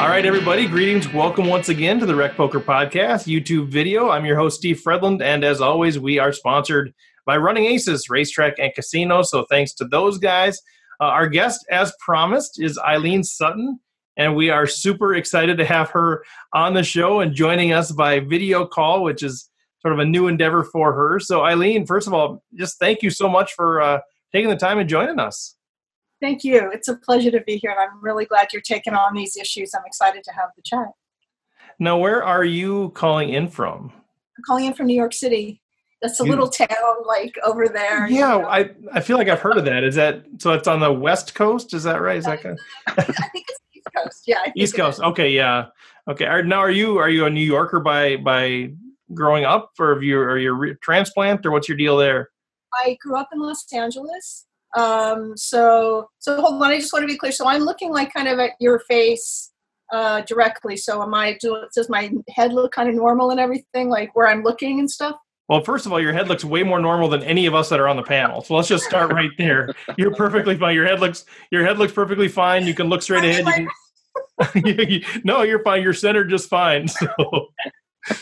All right, everybody, greetings. Welcome once again to the Rec Poker Podcast YouTube video. I'm your host, Steve Fredland, and as always, we are sponsored by Running Aces Racetrack and Casino. So thanks to those guys. Uh, our guest, as promised, is Eileen Sutton, and we are super excited to have her on the show and joining us by video call, which is sort of a new endeavor for her. So, Eileen, first of all, just thank you so much for uh, taking the time and joining us. Thank you. It's a pleasure to be here, and I'm really glad you're taking on these issues. I'm excited to have the chat. Now, where are you calling in from? I'm calling in from New York City. That's a you, little town like over there. Yeah, you know. I I feel like I've heard of that. Is that so? It's on the west coast. Is that right? Is that uh, kind of... I think it's East Coast. Yeah. East Coast. Okay. Yeah. Okay. Are, now, are you are you a New Yorker by by growing up, or have you are you a transplant, or what's your deal there? I grew up in Los Angeles. Um, so, so hold on. I just want to be clear. So I'm looking like kind of at your face uh, directly. So am I doing? Does my head look kind of normal and everything, like where I'm looking and stuff? Well, first of all, your head looks way more normal than any of us that are on the panel. So let's just start right there. You're perfectly fine. Your head looks your head looks perfectly fine. You can look straight ahead. You can, no, you're fine. You're centered just fine. So no,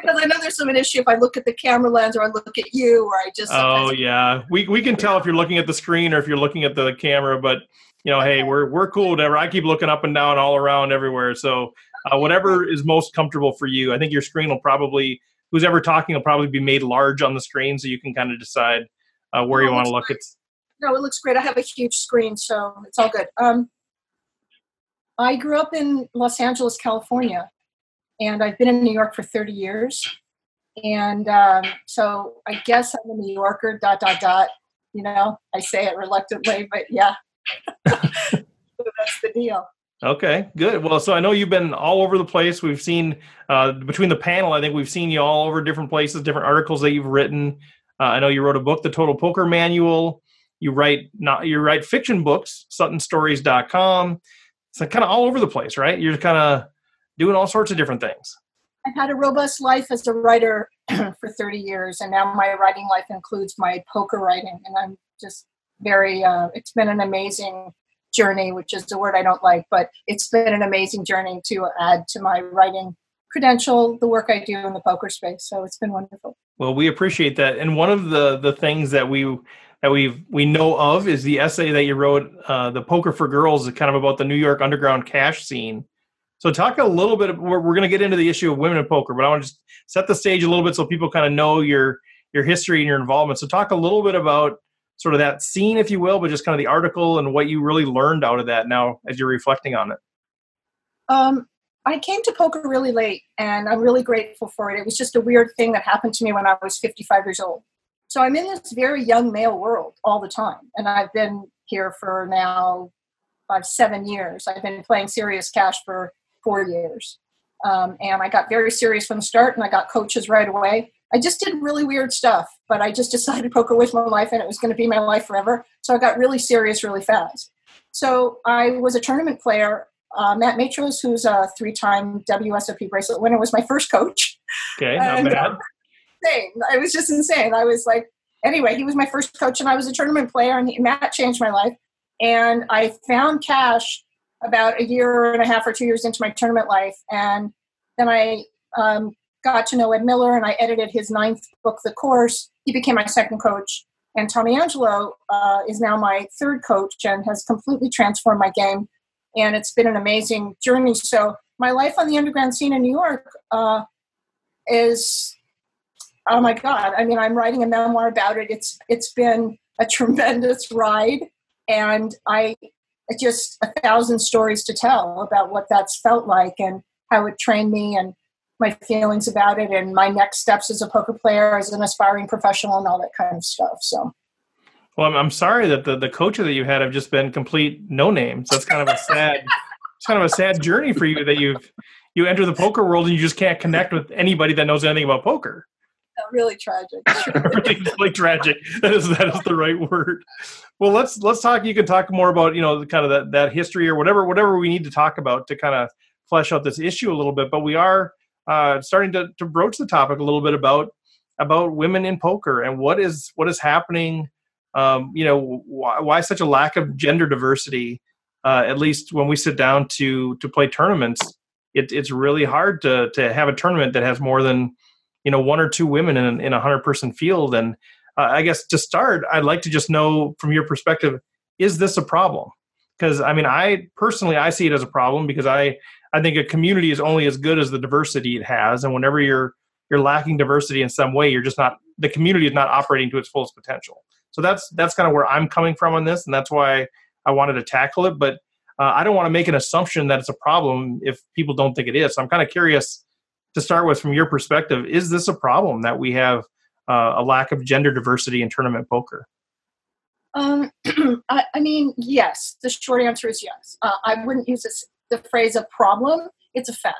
because I know there's some an issue if I look at the camera lens or I look at you or I just. Oh yeah, we we can tell if you're looking at the screen or if you're looking at the camera, but you know, hey, we're we're cool. Whatever. I keep looking up and down, all around, everywhere. So uh, whatever is most comfortable for you. I think your screen will probably who's ever talking will probably be made large on the screen, so you can kind of decide uh, where no, you want to look. It's no, it looks great. I have a huge screen, so it's all good. Um, I grew up in Los Angeles, California, and I've been in New York for 30 years. And um, so I guess I'm a New Yorker, dot, dot, dot. You know, I say it reluctantly, but yeah. so that's the deal. Okay, good. Well, so I know you've been all over the place. We've seen uh, between the panel, I think we've seen you all over different places, different articles that you've written. Uh, I know you wrote a book, The Total Poker Manual. You write not you write fiction books, SuttonStories.com. So kind of all over the place, right? You're kind of doing all sorts of different things. I've had a robust life as a writer for 30 years, and now my writing life includes my poker writing, and I'm just very. Uh, it's been an amazing journey, which is the word I don't like, but it's been an amazing journey to add to my writing credential the work I do in the poker space. So it's been wonderful. Well, we appreciate that, and one of the the things that we that we we know of is the essay that you wrote, uh, "The Poker for Girls," kind of about the New York underground cash scene. So talk a little bit. Of, we're, we're going to get into the issue of women in poker, but I want to just set the stage a little bit so people kind of know your your history and your involvement. So talk a little bit about sort of that scene, if you will, but just kind of the article and what you really learned out of that now as you're reflecting on it. Um, I came to poker really late, and I'm really grateful for it. It was just a weird thing that happened to me when I was 55 years old. So I'm in this very young male world all the time, and I've been here for now five, seven years. I've been playing serious cash for four years. Um, and I got very serious from the start and I got coaches right away. I just did really weird stuff, but I just decided poker was my life and it was going to be my life forever. So I got really serious really fast. So I was a tournament player. Uh, Matt Matros, who's a three-time WSOP bracelet winner, was my first coach. Okay, not and, bad. Uh, insane. It was just insane. I was like, anyway, he was my first coach, and I was a tournament player, and Matt changed my life. And I found cash about a year and a half or two years into my tournament life. And then I um, got to know Ed Miller and I edited his ninth book, The Course. He became my second coach. And Tommy Angelo uh, is now my third coach and has completely transformed my game. And it's been an amazing journey. So, my life on the underground scene in New York uh, is, oh my God. I mean, I'm writing a memoir about it. It's It's been a tremendous ride. And I just a thousand stories to tell about what that's felt like and how it trained me and my feelings about it and my next steps as a poker player, as an aspiring professional, and all that kind of stuff. So. Well, I'm, I'm sorry that the, the coaches that you had have just been complete no names. That's kind of a sad, kind of a sad journey for you that you've you enter the poker world and you just can't connect with anybody that knows anything about poker really tragic. really tragic. That is that is the right word. Well, let's let's talk. You can talk more about you know kind of that that history or whatever whatever we need to talk about to kind of flesh out this issue a little bit. But we are uh, starting to to broach the topic a little bit about about women in poker and what is what is happening. Um, you know why, why such a lack of gender diversity uh, at least when we sit down to to play tournaments, it, it's really hard to to have a tournament that has more than you know one or two women in in a hundred person field. And uh, I guess to start, I'd like to just know from your perspective, is this a problem? Because I mean, I personally I see it as a problem because I I think a community is only as good as the diversity it has, and whenever you're you're lacking diversity in some way, you're just not the community is not operating to its fullest potential. So that's that's kind of where I'm coming from on this, and that's why I wanted to tackle it. But uh, I don't want to make an assumption that it's a problem if people don't think it is. So I'm kind of curious to start with, from your perspective, is this a problem that we have uh, a lack of gender diversity in tournament poker? Um, I, I, mean, yes. The short answer is yes. Uh, I wouldn't use this, the phrase a problem. It's a fact.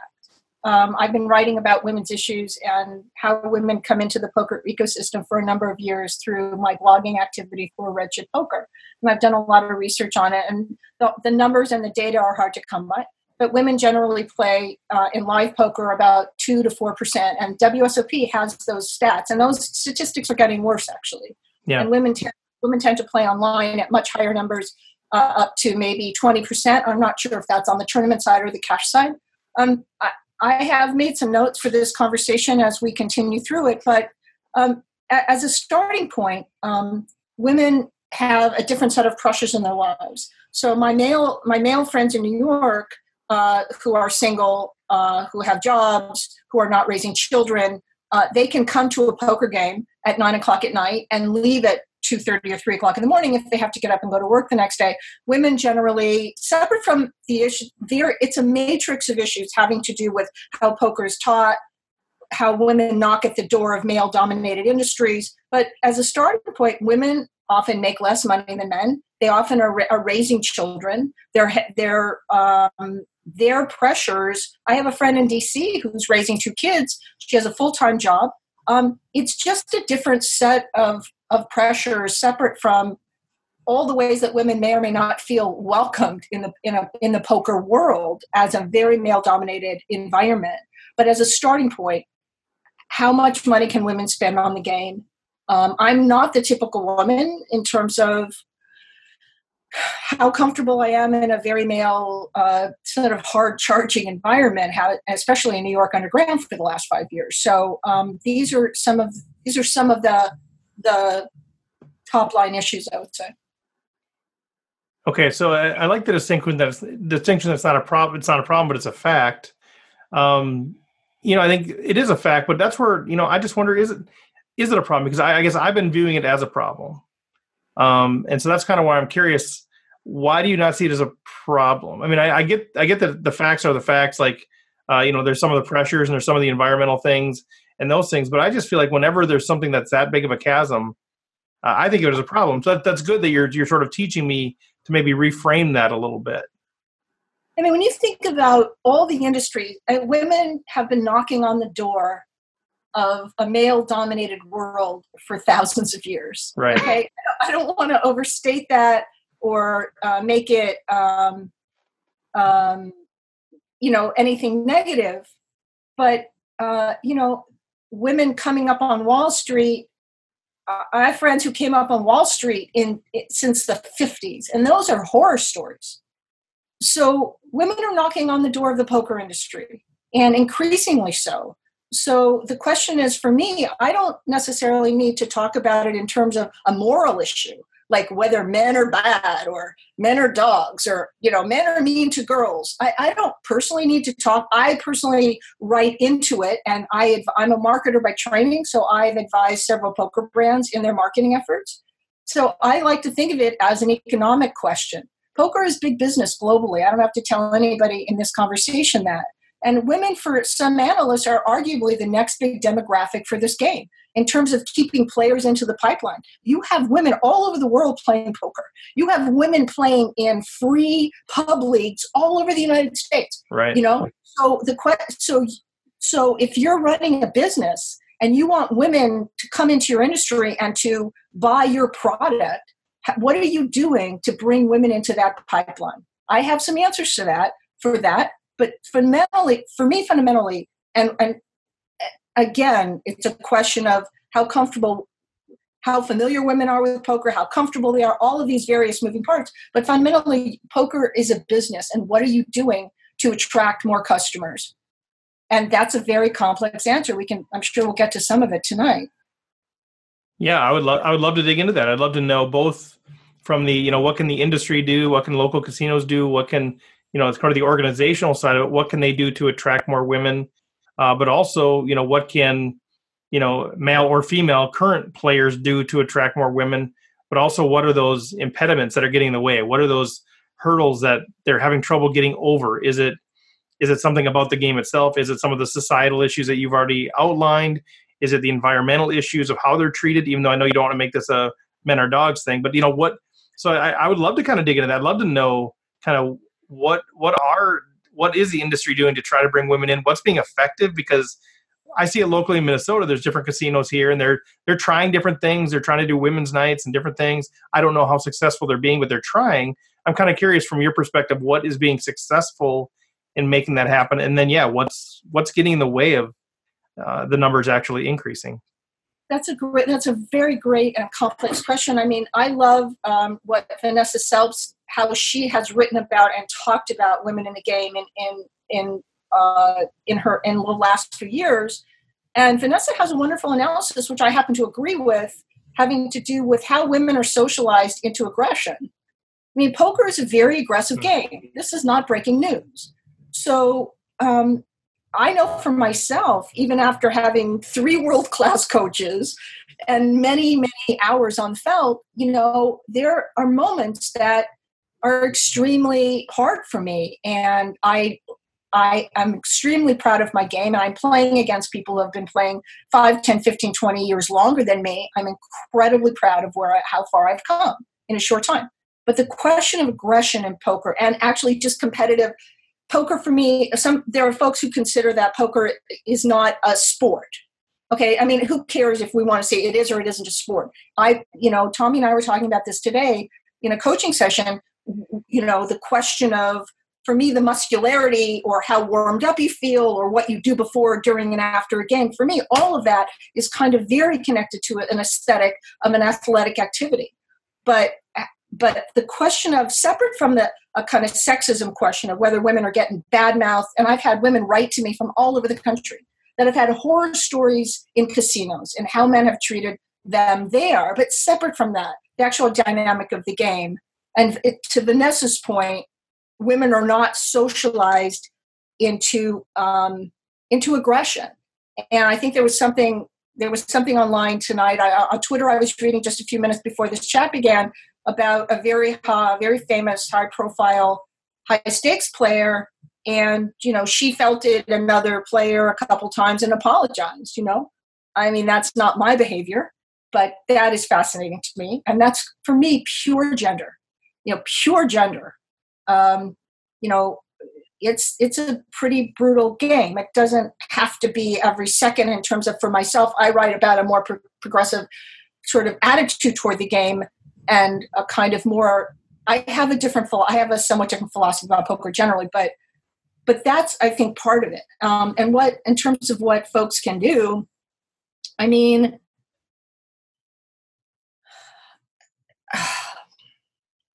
Um, I've been writing about women's issues and how women come into the poker ecosystem for a number of years through my blogging activity for Red Chip Poker. And I've done a lot of research on it, and the, the numbers and the data are hard to come by. But women generally play uh, in live poker about 2 to 4%, and WSOP has those stats, and those statistics are getting worse actually. Yeah. And women, t- women tend to play online at much higher numbers, uh, up to maybe 20%. I'm not sure if that's on the tournament side or the cash side. Um, I, I have made some notes for this conversation as we continue through it, but um, as a starting point, um, women have a different set of pressures in their lives. So my male my male friends in New York uh, who are single, uh, who have jobs, who are not raising children, uh, they can come to a poker game at nine o'clock at night and leave at 2.30 or 3 o'clock in the morning if they have to get up and go to work the next day. Women generally separate from the issue there it's a matrix of issues having to do with how poker is taught how women knock at the door of male dominated industries. But as a starting point women often make less money than men. They often are, are raising children. They're, they're um, their pressures. I have a friend in dc who's raising two kids. She has a full-time job. Um, it's just a different set of of pressure separate from all the ways that women may or may not feel welcomed in the in a in the poker world as a very male dominated environment. But as a starting point how much money can women spend on the game? Um, i'm not the typical woman in terms of how comfortable I am in a very male, uh, sort of hard charging environment, how, especially in New York Underground for the last five years. So um, these are some of these are some of the the top line issues, I would say. Okay, so I, I like the distinction that it's, distinction that's not a problem. It's not a problem, but it's a fact. Um, you know, I think it is a fact, but that's where you know I just wonder is it is it a problem? Because I, I guess I've been viewing it as a problem, um, and so that's kind of why I'm curious. Why do you not see it as a problem? I mean, I, I get I get that the facts are the facts. Like, uh, you know, there's some of the pressures and there's some of the environmental things, and those things. But I just feel like whenever there's something that's that big of a chasm, uh, I think it was a problem. So that, that's good that you're you're sort of teaching me to maybe reframe that a little bit. I mean, when you think about all the industries, uh, women have been knocking on the door of a male-dominated world for thousands of years. Right. Okay. I don't want to overstate that or uh, make it, um, um, you know, anything negative, but uh, you know, women coming up on Wall Street. Uh, I have friends who came up on Wall Street in since the 50s, and those are horror stories. So women are knocking on the door of the poker industry, and increasingly so. So the question is for me, I don't necessarily need to talk about it in terms of a moral issue like whether men are bad or men are dogs or you know men are mean to girls. I, I don't personally need to talk. I personally write into it and I, i'm a marketer by training so i've advised several poker brands in their marketing efforts. So i like to think of it as an economic question. Poker is big business globally. I don't have to tell anybody in this conversation that and women, for some analysts, are arguably the next big demographic for this game in terms of keeping players into the pipeline. You have women all over the world playing poker. You have women playing in free pub leagues all over the United States. Right. You know, so the so so if you're running a business and you want women to come into your industry and to buy your product, what are you doing to bring women into that pipeline? I have some answers to that for that but fundamentally, for me, fundamentally, and, and eh, again, it's a question of how comfortable how familiar women are with poker, how comfortable they are, all of these various moving parts. But fundamentally, poker is a business. And what are you doing to attract more customers? And that's a very complex answer. We can, I'm sure we'll get to some of it tonight. Yeah, I would love I would love to dig into that. I'd love to know both from the, you know, what can the industry do, what can local casinos do, what can, you know, as part of the organizational side of it, what can they do to attract more women? Uh, but also, you know, what can you know male or female current players do to attract more women? But also what are those impediments that are getting in the way? What are those hurdles that they're having trouble getting over? Is it is it something about the game itself? Is it some of the societal issues that you've already outlined? Is it the environmental issues of how they're treated even though i know you don't want to make this a men or dogs thing but you know what so i, I would love to kind of dig into that. I'd love to know kind of what what are what is the industry doing to try to bring women in what's being effective because I see it locally in Minnesota. There's different casinos here, and they're they're trying different things. They're trying to do women's nights and different things. I don't know how successful they're being, but they're trying. I'm kind of curious from your perspective, what is being successful in making that happen, and then yeah, what's what's getting in the way of uh, the numbers actually increasing? That's a great. That's a very great and complex question. I mean, I love um, what Vanessa Selbst, how she has written about and talked about women in the game in in in uh, in her in the last few years. And Vanessa has a wonderful analysis, which I happen to agree with, having to do with how women are socialized into aggression. I mean, poker is a very aggressive hmm. game. This is not breaking news. So um, I know for myself, even after having three world class coaches and many, many hours on felt, you know, there are moments that are extremely hard for me. And I I am extremely proud of my game and I'm playing against people who have been playing 5, 10, 15, 20 years longer than me. I'm incredibly proud of where I, how far I've come in a short time. But the question of aggression in poker and actually just competitive poker for me, some there are folks who consider that poker is not a sport. Okay, I mean, who cares if we want to say it is or it isn't a sport? I, you know, Tommy and I were talking about this today in a coaching session. You know, the question of for me, the muscularity or how warmed up you feel or what you do before, during, and after a game, for me, all of that is kind of very connected to an aesthetic of an athletic activity. But but the question of separate from the a kind of sexism question of whether women are getting bad mouth, and I've had women write to me from all over the country that have had horror stories in casinos and how men have treated them there. But separate from that, the actual dynamic of the game. And it, to Vanessa's point, women are not socialized into um, into aggression. And I think there was something there was something online tonight I, on Twitter. I was reading just a few minutes before this chat began about a very uh, very famous, high profile, high stakes player, and you know she felt it another player a couple times and apologized. You know, I mean that's not my behavior, but that is fascinating to me, and that's for me pure gender. You know, pure gender um, you know, it's it's a pretty brutal game. It doesn't have to be every second. In terms of for myself, I write about a more pro- progressive sort of attitude toward the game and a kind of more. I have a different. I have a somewhat different philosophy about poker generally, but but that's I think part of it. Um, and what in terms of what folks can do, I mean.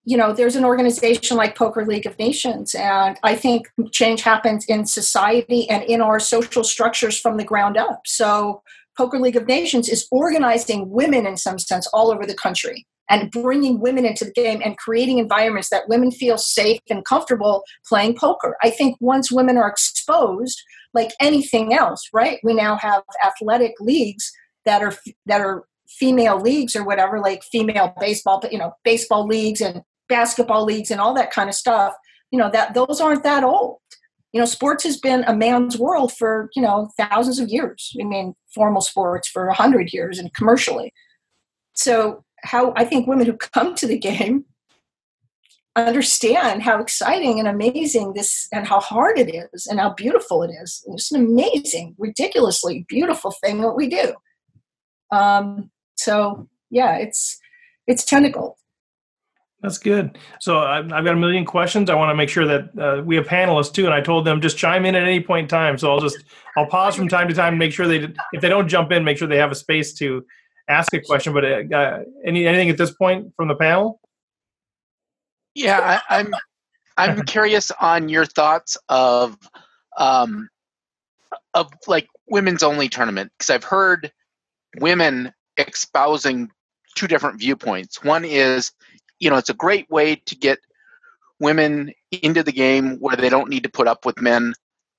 You know, there's an organization like Poker League of Nations, and I think change happens in society and in our social structures from the ground up. So, Poker League of Nations is organizing women in some sense all over the country and bringing women into the game and creating environments that women feel safe and comfortable playing poker. I think once women are exposed, like anything else, right? We now have athletic leagues that are that are female leagues or whatever, like female baseball, but you know, baseball leagues and basketball leagues and all that kind of stuff you know that those aren't that old. You know sports has been a man's world for you know thousands of years. I mean formal sports for a hundred years and commercially. So how i think women who come to the game understand how exciting and amazing this and how hard it is and how beautiful it is. It's an amazing ridiculously beautiful thing that we do. Um, so yeah it's it's tentacle that's good. So I've, got a million questions. I want to make sure that uh, we have panelists too, and I told them just chime in at any point in time. So I'll just I'll pause from time to time and make sure they if they don't jump in, make sure they have a space to ask a question, but uh, any anything at this point from the panel? Yeah, I, I'm I'm curious on your thoughts of um, of like women's only tournament because I've heard women espousing two different viewpoints. One is, you know, it's a great way to get women into the game where they don't need to put up with men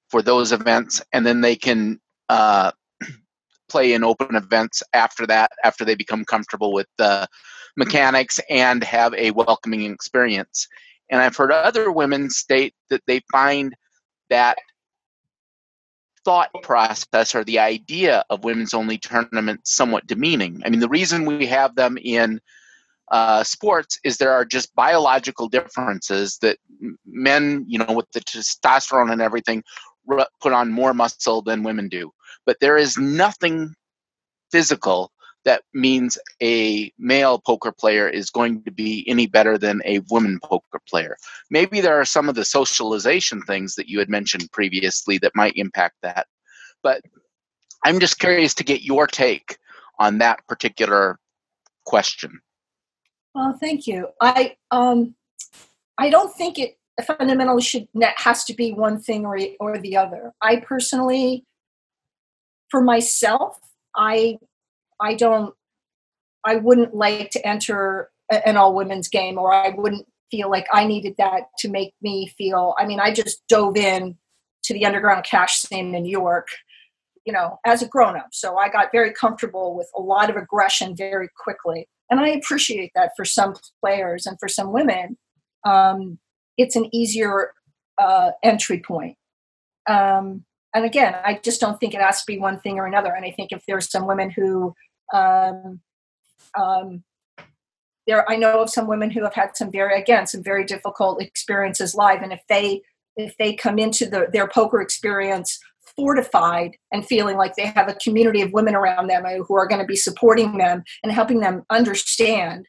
for those events, and then they can uh, play in open events after that, after they become comfortable with the mechanics and have a welcoming experience. And I've heard other women state that they find that thought process or the idea of women's only tournaments somewhat demeaning. I mean, the reason we have them in uh, sports is there are just biological differences that men, you know, with the testosterone and everything, put on more muscle than women do. But there is nothing physical that means a male poker player is going to be any better than a woman poker player. Maybe there are some of the socialization things that you had mentioned previously that might impact that. But I'm just curious to get your take on that particular question. Well, thank you. I um, I don't think it fundamentally should has to be one thing or or the other. I personally, for myself, I I don't, I wouldn't like to enter an all women's game, or I wouldn't feel like I needed that to make me feel. I mean, I just dove in to the underground cash scene in New York, you know, as a grown up. So I got very comfortable with a lot of aggression very quickly. And I appreciate that for some players and for some women. Um, it's an easier uh, entry point. Um, and again, I just don't think it has to be one thing or another. And I think if there's some women who, um, um, there, I know of some women who have had some very, again, some very difficult experiences live, and if they, if they come into the, their poker experience fortified and feeling like they have a community of women around them who are going to be supporting them and helping them understand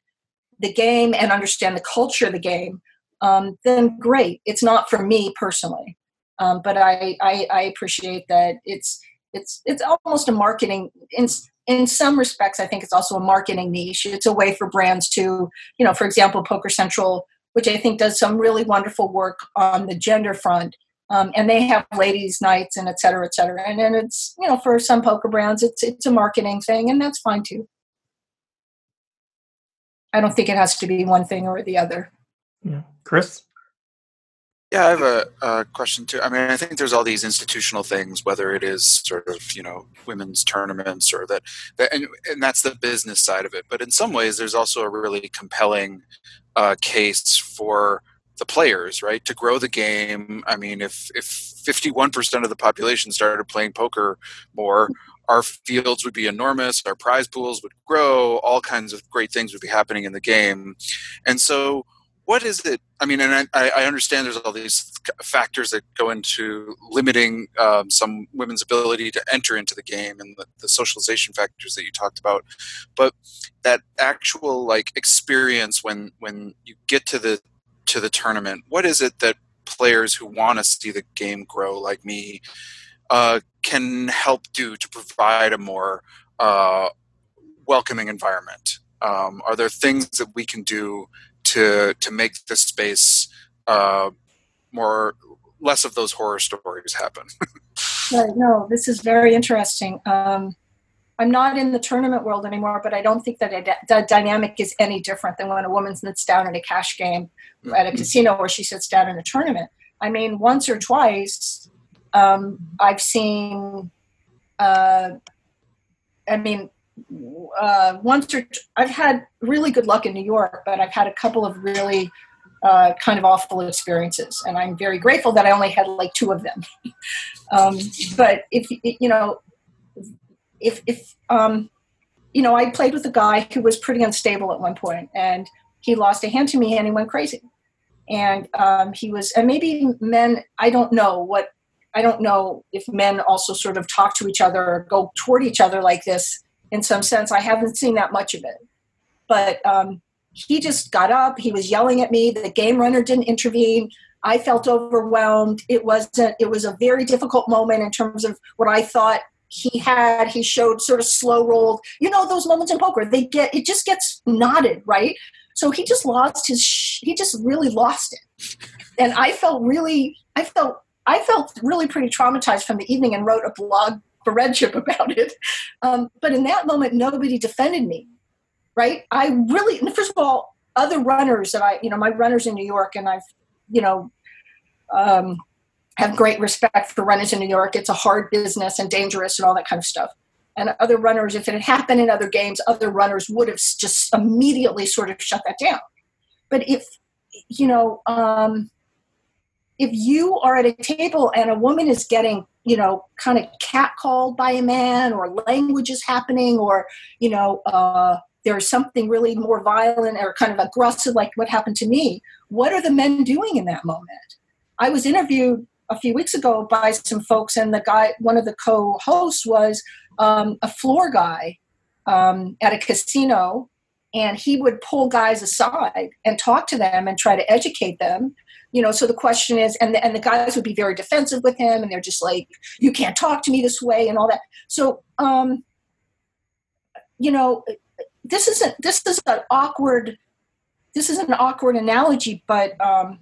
the game and understand the culture of the game, um, then great. It's not for me personally. Um, but I, I, I appreciate that it's it's it's almost a marketing in in some respects. I think it's also a marketing niche. It's a way for brands to you know, for example, Poker Central, which I think does some really wonderful work on the gender front. Um, and they have ladies' nights and et cetera, et cetera. And then it's you know for some poker brands, it's it's a marketing thing, and that's fine too. I don't think it has to be one thing or the other. Yeah. Chris? Yeah, I have a, a, question too. I mean, I think there's all these institutional things, whether it is sort of you know women's tournaments or that, that and, and that's the business side of it. But in some ways, there's also a really compelling uh, case for the players, right, to grow the game. I mean, if if 51% of the population started playing poker more, our fields would be enormous, our prize pools would grow, all kinds of great things would be happening in the game, and so what is it? I mean, and I, I understand there's all these factors that go into limiting um, some women's ability to enter into the game and the, the, socialization factors that you talked about. But that actual like experience when when you get to the to the tournament, what is it that players who want to see the game grow, like me, uh, can help do to provide a more uh, welcoming environment? Um, are there things that we can do to to make the space uh, more less of those horror stories happen. right. No, this is very interesting. Um, I'm not in the tournament world anymore, but I don't think that the dynamic is any different than when a woman sits down in a cash game mm-hmm. at a casino or she sits down in a tournament. I mean, once or twice, um, I've seen. Uh, I mean, uh, once or t- I've had really good luck in New York, but I've had a couple of really uh, kind of awful experiences, and I'm very grateful that I only had like two of them. um, but if you know, if if um, you know, I played with a guy who was pretty unstable at one point, and he lost a hand to me, and he went crazy. And um, he was, and maybe men, I don't know what, I don't know if men also sort of talk to each other or go toward each other like this in some sense. I haven't seen that much of it. But um, he just got up, he was yelling at me, the game runner didn't intervene. I felt overwhelmed. It wasn't it was a very difficult moment in terms of what I thought he had he showed sort of slow rolled you know those moments in poker. They get it just gets knotted right? So he just lost his sh- he just really lost it. And i felt really i felt i felt really pretty traumatized from the evening and wrote a blog for Red Chip about it. Um, but in that moment nobody defended me right? I really first of all other runners that i you know my runners in new york and i've you know um, have great respect for runners in New York. It's a hard business and dangerous and all that kind of stuff. And other runners, if it had happened in other games, other runners would have just immediately sort of shut that down. But if, you know, um, if you are at a table and a woman is getting, you know, kind of catcalled by a man or language is happening or, you know, uh, there's something really more violent or kind of aggressive like what happened to me, what are the men doing in that moment? I was interviewed a few weeks ago by some folks, and the guy, one of the co-hosts, was um, a floor guy um, at a casino, and he would pull guys aside and talk to them and try to educate them. You know, so the question is, and the, and the guys would be very defensive with him, and they're just like, "You can't talk to me this way," and all that. So, um, you know, this isn't this is an awkward this is an awkward analogy, but um,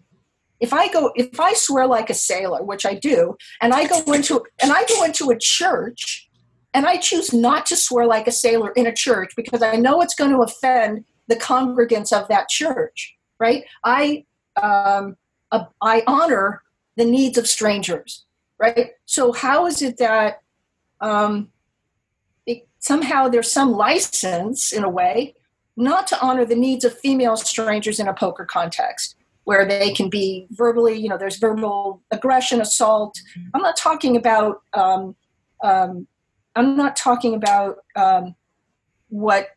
if I go if I swear like a sailor, which I do, and I go into and I go into a church and I choose not to swear like a sailor in a church because I know it's going to offend the congregants of that church, right? I um, uh, I honor the needs of strangers, right? So how is it that um, it, somehow there's some license in a way not to honor the needs of female strangers in a poker context? Where they can be verbally, you know, there's verbal aggression, assault. I'm not talking about, um, um, I'm not talking about um, what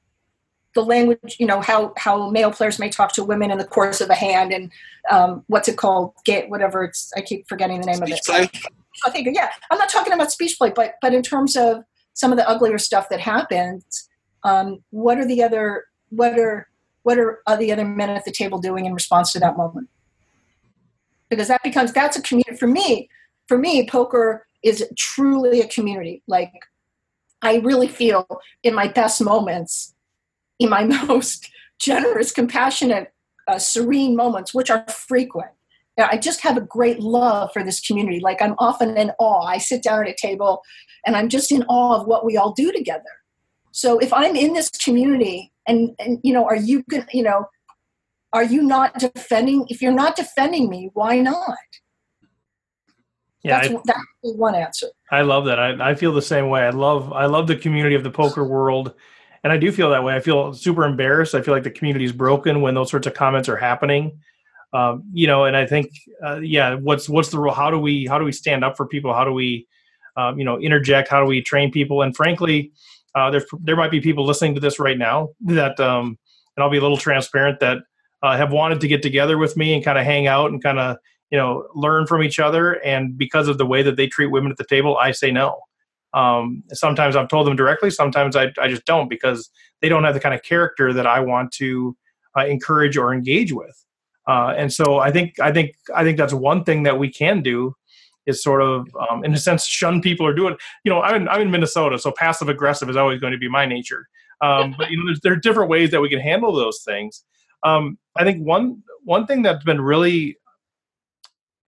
the language, you know, how, how male players may talk to women in the course of a hand and um, what's it called, get whatever it's, I keep forgetting the name Speech of it. play? I think, yeah, I'm not talking about speech play, but, but in terms of some of the uglier stuff that happens, um, what are the other, what are, what are the other men at the table doing in response to that moment? Because that becomes that's a community for me for me poker is truly a community. Like i really feel in my best moments in my most generous compassionate uh, serene moments which are frequent i just have a great love for this community. Like i'm often in awe. I sit down at a table and i'm just in awe of what we all do together. So if i'm in this community and and you know are you going you know are you not defending if you're not defending me why not Yeah, that's, I, that's one answer I love that. I, I feel the same way. I love I love the community of the poker world, and I do feel that way. I feel super embarrassed. I feel like the community is broken when those sorts of comments are happening. Um, you know, and I think, uh, yeah, what's what's the rule? How do we how do we stand up for people? How do we, um, you know, interject? How do we train people? And frankly, uh, there's there might be people listening to this right now that, um, and I'll be a little transparent that uh, have wanted to get together with me and kind of hang out and kind of you know learn from each other. And because of the way that they treat women at the table i say no. Um, sometimes i've told them directly sometimes I, I just don't because they don't have the kind of character that i want to uh, encourage or engage with. Uh, and so i think i think i think that's one thing that we can do is sort of um, in a sense shun people or do it. You know i'm in, I'm in minnesota so passive aggressive is always going to be my nature. Um, but you know there are different ways that we can handle those things. Um, i think one one thing that's been really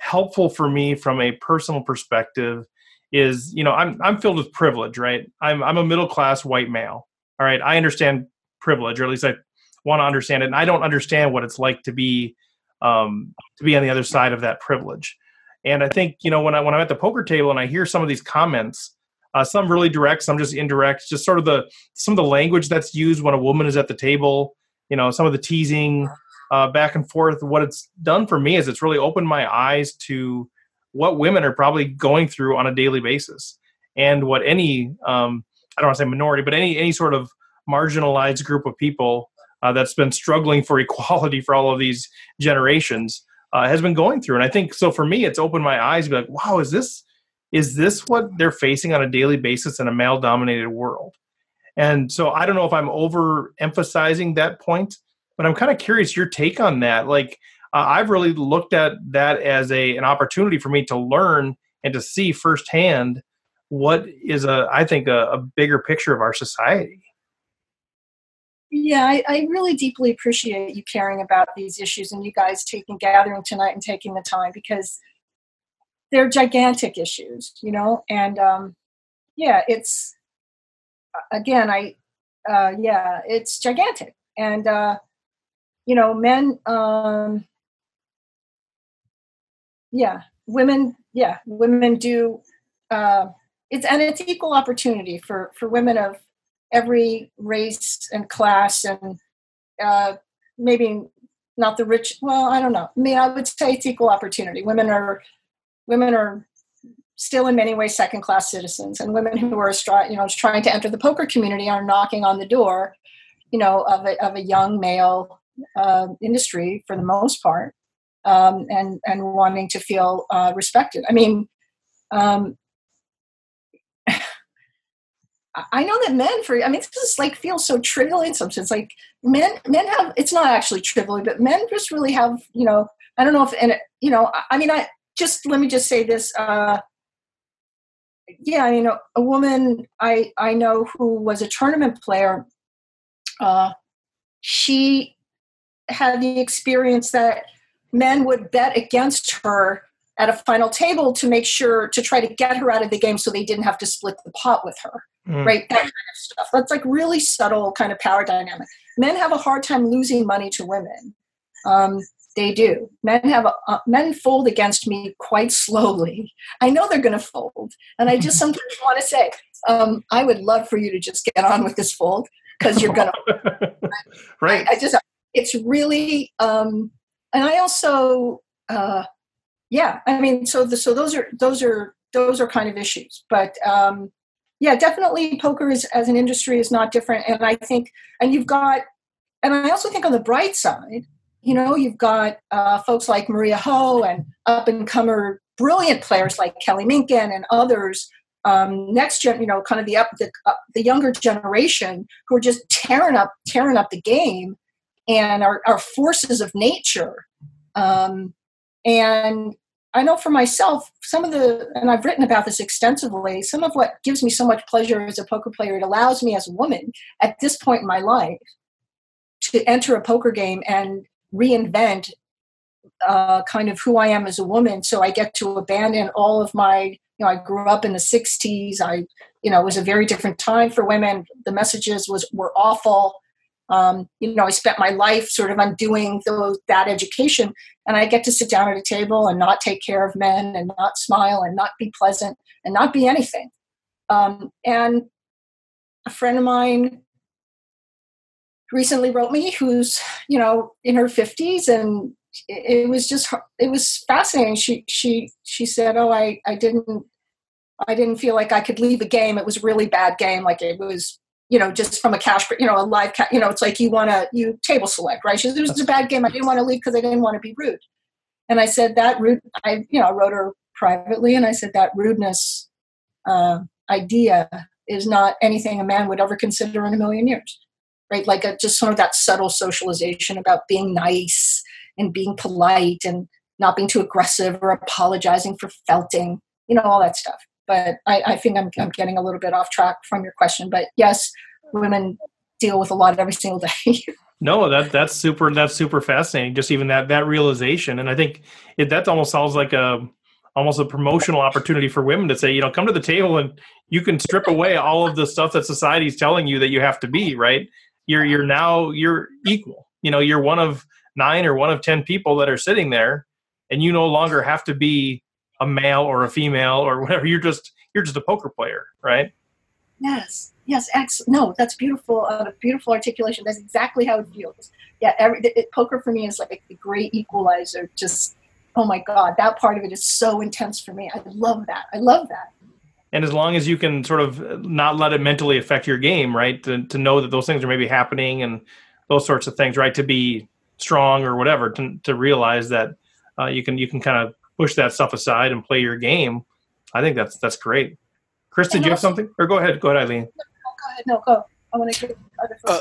helpful for me from a personal perspective is you know i'm i'm filled with privilege right? I'm i'm a middle class white male all right? I understand privilege or at least i want to understand it and i don't understand what it's like to be um to be on the other side of that privilege and i think you know when i when i'm at the poker table and i hear some of these comments uh, some really direct some just indirect just sort of the some of the language that's used when a woman is at the table you know some of the teasing uh, back and forth. What it's done for me is it's really opened my eyes to what women are probably going through on a daily basis, and what any um, I don't want to say minority, but any any sort of marginalized group of people uh, that's been struggling for equality for all of these generations uh, has been going through. And I think so for me, it's opened my eyes to be like, wow, is this is this what they're facing on a daily basis in a male dominated world? And so I don't know if I'm overemphasizing that point, but I'm kind of curious your take on that. Like, uh, I've really looked at that as a an opportunity for me to learn and to see firsthand what is a I think a, a bigger picture of our society. Yeah, I, I, really deeply appreciate you caring about these issues and you guys taking gathering tonight and taking the time because they're gigantic issues, you know. And um, yeah, it's again, I uh, yeah, it's gigantic, and uh, you know, men. Um, yeah, women. Yeah, women do. Uh, it's and it's equal opportunity for for women of every race and class and uh, maybe not the rich well i don't know. I mean i would say it's equal opportunity. Women are women are still in many ways second class citizens and women who are you know trying to enter the poker community are knocking on the door you know of a, of a young male uh, industry for the most part um, and and wanting to feel uh, respected. I mean um, I know that men for I mean this just like feels so trivial in some sense. Like men men have it's not actually trivial, but men just really have, you know, I don't know if and you know, I mean I just let me just say this, uh yeah, I mean a, a woman I I know who was a tournament player, uh she had the experience that men would bet against her at a final table to make sure to try to get her out of the game so they didn't have to split the pot with her mm. right? That kind of stuff. That's like really subtle kind of power dynamic. Men have a hard time losing money to women. Um, they do. Men have a, uh, men fold against me quite slowly. I know they're going to fold, and I just sometimes want to say, um, I would love for you to just get on with this fold because you're going to. right. I, I, just it's really, um, and I also, uh, yeah. I mean, so the, so those are those are those are kind of issues, but um, yeah, definitely poker is as an industry is not different. And I think, and you've got, and I also think on the bright side, you know, you've got uh, folks like Maria Ho and up and comer brilliant players like Kelly Minkin and others. Um, next gen, you know, kind of the up the, uh, the younger generation who are just tearing up tearing up the game and are, are forces of nature. Um, and I know for myself, some of the, and I've written about this extensively, some of what gives me so much pleasure as a poker player, it allows me as a woman at this point in my life to enter a poker game and reinvent uh, kind of who I am as a woman. So I get to abandon all of my, you know, I grew up in the 60s. I, you know, it was a very different time for women. The messages was were awful. Um, you know, I spent my life sort of undoing those, that education, and I get to sit down at a table and not take care of men and not smile and not be pleasant and not be anything. Um, and a friend of mine recently wrote me who's you know in her 50s and it, it was just it was fascinating. She she she said oh i i didn't i didn't feel like i could leave a game. It was a really bad game. Like it was you know, just from a cash, you know, a live, ca- you know, it's like you want to, you table select, right? She said, it was a bad game. I didn't want to leave because I didn't want to be rude. And I said that rude, I, you know, I wrote her privately and I said that rudeness uh, idea is not anything a man would ever consider in a million years, right? Like a, just sort of that subtle socialization about being nice and being polite and not being too aggressive or apologizing for felting, you know, all that stuff but I, I think I'm, I'm getting a little bit off track from your question. But yes, women deal with a lot every single day. no, that that's super. That's super fascinating. Just even that that realization, and I think it, that almost sounds like a almost a promotional opportunity for women to say, you know, come to the table and you can strip away all of the stuff that society's telling you that you have to be. Right? You're you're now you're equal. You know, you're one of nine or one of ten people that are sitting there, and you no longer have to be a male or a female or whatever. You're just you're just a poker player, right? Yes. Yes, ex- no, that's beautiful. Uh, beautiful articulation. That's exactly how it feels. Yeah, every, it, poker for me is like the great equalizer. Just, oh my god, that part of it is so intense for me. I love that. I love that. And as long as you can sort of not let it mentally affect your game, right? To, to know that those things are maybe happening and those sorts of things, right? To be strong or whatever, to, to realize that uh, you can you can kind of push that stuff aside and play your game. I think that's that's great. Chris, did you have something? Or go ahead, go ahead, Eileen. No, go ahead. No, go. I want to get other. Uh,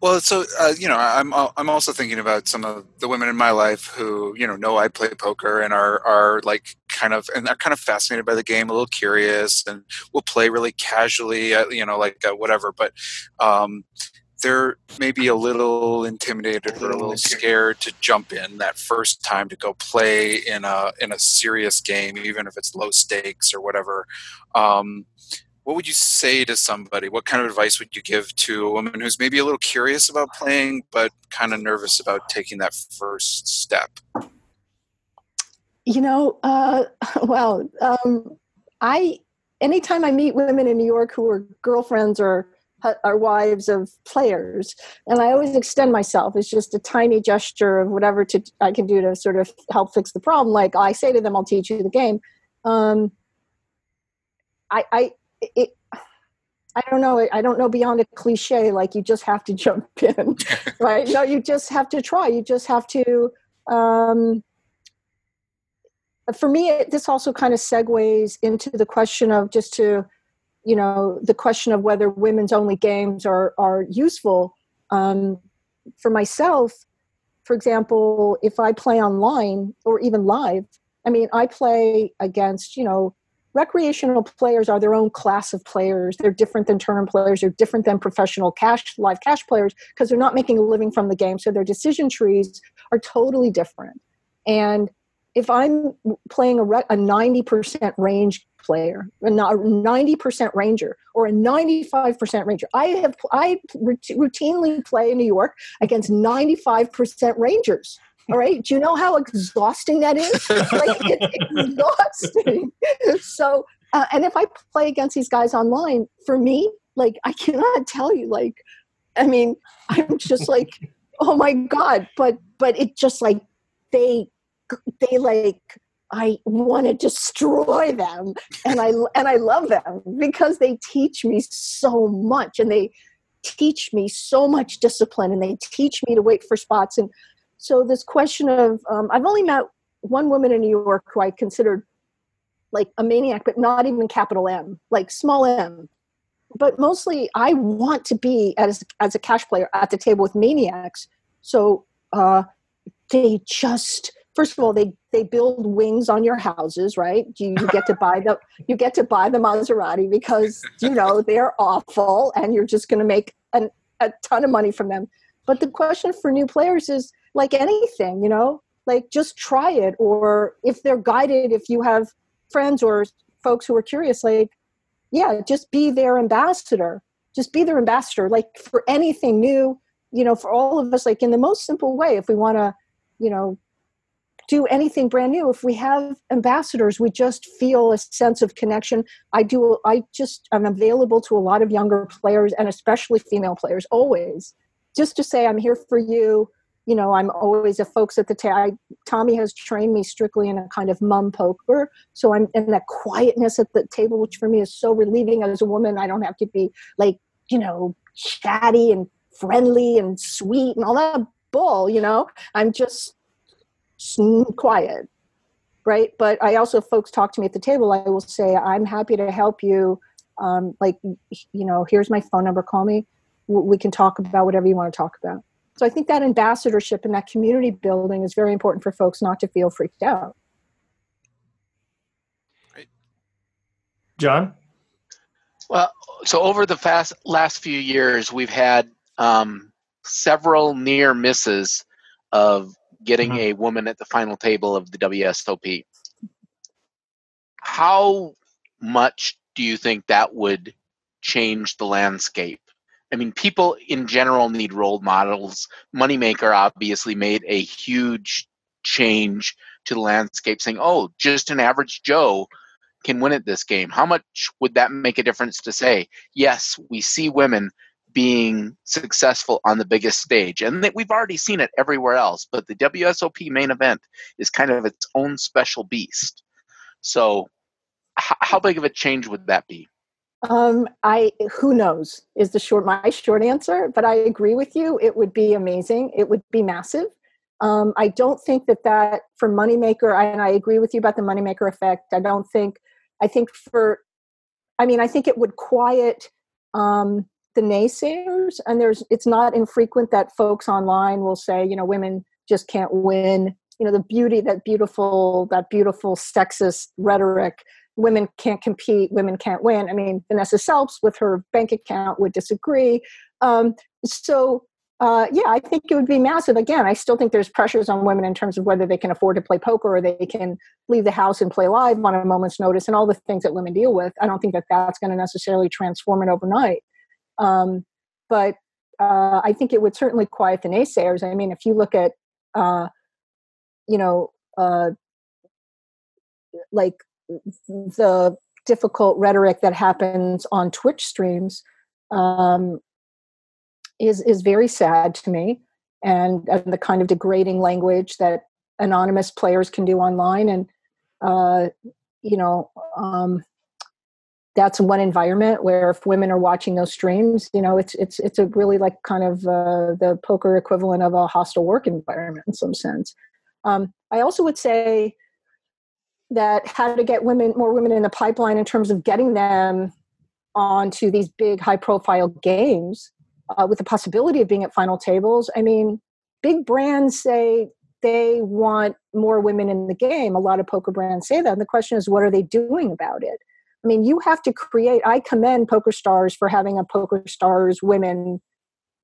well, so uh, you know, I'm I'm also thinking about some of the women in my life who you know know I play poker and are are like kind of and they're kind of fascinated by the game, a little curious, and will play really casually, uh, you know, like uh, whatever. But um, they're maybe a little intimidated or a little scared to jump in that first time to go play in a in a serious game, even if it's low stakes or whatever. Um, what would you say to somebody? What kind of advice would you give to a woman who's maybe a little curious about playing but kind of nervous about taking that first step? You know, uh, well, um, I anytime I meet women in New York who are girlfriends or are wives of players, and I always extend myself. It's just a tiny gesture of whatever to, I can do to sort of help fix the problem. Like I say to them, "I'll teach you the game." Um, I, I it, I don't know. I don't know beyond a cliche. Like you just have to jump in, right? No, you just have to try. You just have to. Um, for me, it, this also kind of segues into the question of just to, you know, the question of whether women's only games are are useful. Um, for myself, for example, if I play online or even live, I mean, I play against you know recreational players are their own class of players. They're different than tournament players. They're different than professional cash live cash players because they're not making a living from the game. So their decision trees are totally different. And if I'm playing a, re- a 90% range player, a 90% ranger, or a 95% ranger, I have I routinely play in New York against 95% rangers. All right. Do you know how exhausting that is? like it's exhausting. So, uh, and if I play against these guys online, for me, like I cannot tell you, like, I mean, I'm just like, oh my god. But but it just like they they like I want to destroy them, and I and I love them because they teach me so much, and they teach me so much discipline, and they teach me to wait for spots and so this question of um, I've only met one woman in New York who I considered like a maniac, but not even capital M, like small M. But mostly, I want to be as as a cash player at the table with maniacs. So uh, they just first of all they they build wings on your houses, right? You, you get to buy the you get to buy the Maserati because you know they're awful, and you're just going to make an, a ton of money from them. But the question for new players is like anything, you know, like just try it. Or if they're guided, if you have friends or folks who are curious, like, yeah, just be their ambassador. Just be their ambassador. Like for anything new, you know, for all of us, like in the most simple way, if we want to, you know, do anything brand new if we have ambassadors we just feel a sense of connection i do i just i'm available to a lot of younger players and especially female players always just to say i'm here for you you know, I'm always a folks at the table. Tommy has trained me strictly in a kind of mum poker. So I'm in that quietness at the table, which for me is so relieving as a woman. I don't have to be like, you know, chatty and friendly and sweet and all that bull, you know. I'm just quiet. Right. But I also, folks talk to me at the table, I will say, I'm happy to help you. Um, like, you know, here's my phone number, call me. We can talk about whatever you want to talk about. So I think that ambassadorship and that community building is very important for folks not to feel freaked out. John? Well, so over the fast last few years, we've had um, several near misses of getting mm-hmm. a woman at the final table of the WSOP. How much do you think that would change the landscape? I mean, people in general need role models. Moneymaker obviously made a huge change to the landscape, saying, "Oh, just an average Joe can win at this game." How much would that make a difference to say, "Yes, we see women being successful on the biggest stage," and that we've already seen it everywhere else. But the WSOP main event is kind of its own special beast. So, h- how big of a change would that be? Um, I who knows is the short my short answer, but I agree with you. It would be amazing. It would be massive. Um, I don't think that that for moneymaker, and I agree with you about the moneymaker effect. I don't think. I think for, I mean, I think it would quiet um, the naysayers, and there's. It's not infrequent that folks online will say, you know, women just can't win. You know the beauty that beautiful that beautiful sexist rhetoric women can't compete women can't win. I mean vanessa Selbst with her bank account would disagree. Um, so uh, yeah i think it would be massive. Again i still think there's pressures on women in terms of whether they can afford to play poker or they can leave the house and play live on a moment's notice and all the things that women deal with. I don't think that that's going to necessarily transform it overnight um, but uh, i think it would certainly quiet the naysayers. I mean if you look at uh, you know uh, like the difficult rhetoric that happens on twitch streams um, is is very sad to me and, and, the kind of degrading language that anonymous players can do online and uh, you know um, that's one environment where if women are watching those streams you know it's it's it's a really like kind of uh, the poker equivalent of a hostile work environment in some sense um, I also would say that how to get women, more women in the pipeline in terms of getting them onto these big high profile games uh, with the possibility of being at final tables. I mean, big brands say they want more women in the game. A lot of poker brands say that. And the question is, what are they doing about it? I mean, you have to create. I commend Poker Stars for having a Poker Stars women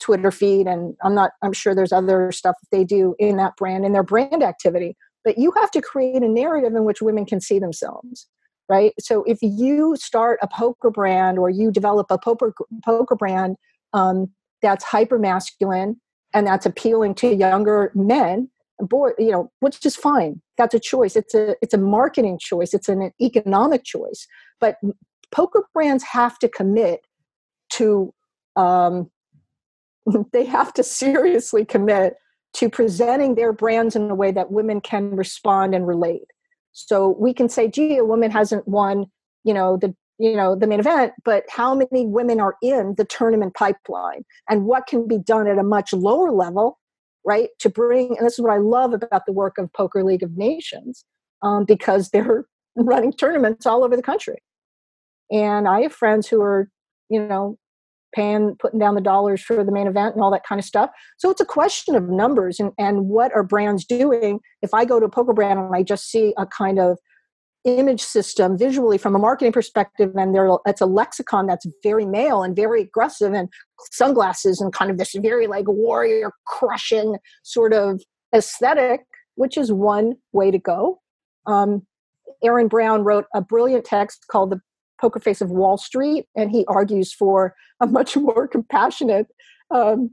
Twitter feed, and I'm not. I'm sure there's other stuff they do in that brand in their brand activity. But you have to create a narrative in which women can see themselves, right? So if you start a poker brand or you develop a poker poker brand um, that's hyper masculine and that's appealing to younger men, boy, you know, which is fine. That's a choice. It's a it's a marketing choice. It's an economic choice. But poker brands have to commit to um, they have to seriously commit to presenting their brands in a way that women can respond and relate. So we can say, gee, a woman hasn't won, you know, the you know the main event but how many women are in the tournament pipeline and what can be done at a much lower level right to bring and this is what i love about the work of poker league of nations um, because they're running tournaments all over the country. And i have friends who are you know paying putting down the dollars for the main event and all that kind of stuff. So it's a question of numbers and, and what are brands doing. If i go to a poker brand and i just see a kind of image system visually from a marketing perspective and there it's a lexicon that's very male and very aggressive and sunglasses and kind of this very like warrior crushing sort of aesthetic which is one way to go um, aaron brown wrote a brilliant text called the poker face of Wall Street, and he argues for a much more compassionate, um,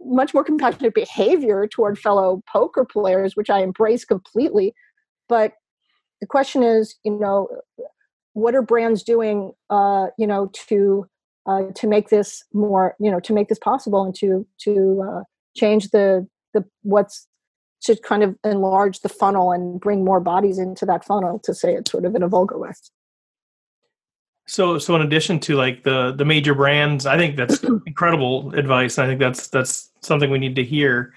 much more compassionate behavior toward fellow poker players, which I embrace completely. But the question is, you know, what are brands doing, uh, you know, to uh, to make this more, you know, to make this possible and to to uh, change the the what's to kind of enlarge the funnel and bring more bodies into that funnel to say it sort of in a vulgar way. So, so in addition to like the the major brands, I think that's incredible advice. I think that's that's something we need to hear.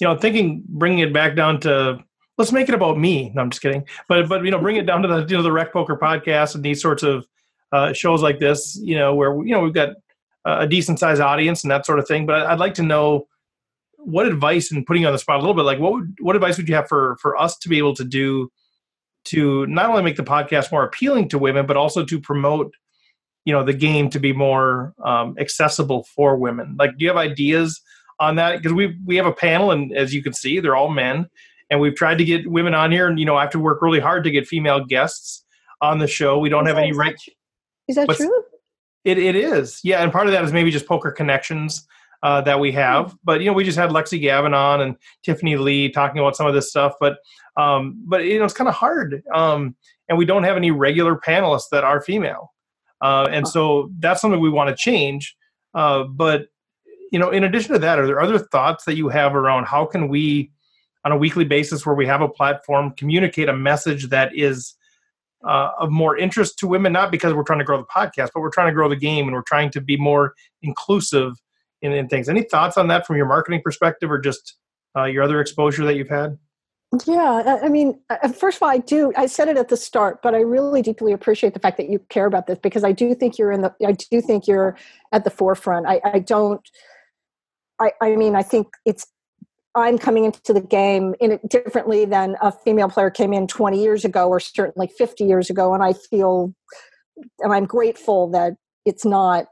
You know, thinking bringing it back down to let's make it about me. No, I'm just kidding. But but you know, bring it down to the you know the Rec Poker podcast and these sorts of uh, shows like this. You know, where you know we've got a decent sized audience and that sort of thing. But I'd like to know what advice and putting you on the spot a little bit. Like, what would, what advice would you have for for us to be able to do to not only make the podcast more appealing to women, but also to promote, you know, the game to be more um, accessible for women. Like, do you have ideas on that? Because we we have a panel, and as you can see, they're all men, and we've tried to get women on here, and you know, I have to work really hard to get female guests on the show. We don't is have that, any right. Is that true? It it is, yeah, and part of that is maybe just poker connections. Uh, that we have. Hmm. But you know, we just had Lexi Gavin on and Tiffany Lee talking about some of this stuff. But um, but you know, it's kind of hard, um, and we don't have any regular panelists that are female, uh, and so that's something we want to change. Uh, but you know, in addition to that, are there other thoughts that you have around how can we, on a weekly basis, where we have a platform, communicate a message that is uh, of more interest to women? Not because we're trying to grow the podcast, but we're trying to grow the game, and we're trying to be more inclusive in, in things. Any thoughts on that from your marketing perspective, or just uh, your other exposure that you've had? Yeah, I mean, first of all, I do. I said it at the start, but I really deeply appreciate the fact that you care about this because I do think you're in the. I do think you're at the forefront. I, I don't. I, I mean, I think it's I'm coming into the game in it differently than a female player came in 20 years ago or certainly 50 years ago. And I feel, and I'm grateful that it's not,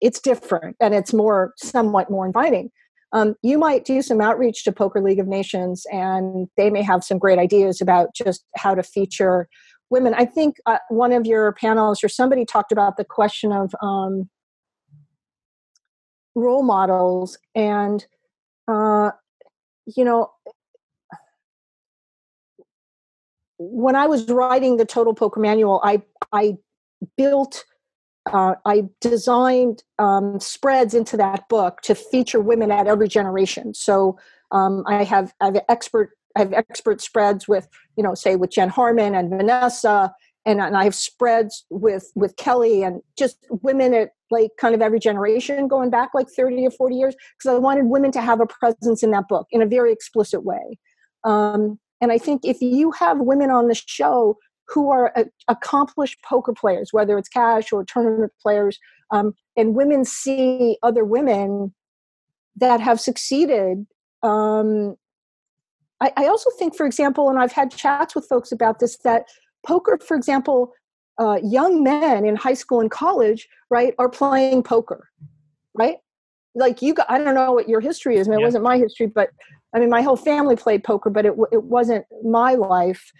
it's different and it's more, somewhat more inviting. Um, you might do some outreach to Poker League of Nations and they may have some great ideas about just how to feature women. I think uh, one of your panels or somebody talked about the question of um, role models and uh, you know, when I was writing the Total Poker Manual, I I built, uh, I designed um, spreads into that book to feature women at every generation. So um, I have I have expert I have expert spreads with you know say with Jen Harman and Vanessa, and, and I have spreads with with Kelly and just women at like kind of every generation going back like 30 or 40 years because I wanted women to have a presence in that book in a very explicit way. Um, and I think if you have women on the show who are accomplished poker players, whether it's cash or tournament players, um, and women see other women that have succeeded. Um, I, I also think, for example, and I've had chats with folks about this, that poker, for example, uh, young men in high school and college, right, are playing poker, right? Like you, got, I don't know what your history is. I mean, yeah. it wasn't my history, but I mean, my whole family played poker, but it it wasn't my life.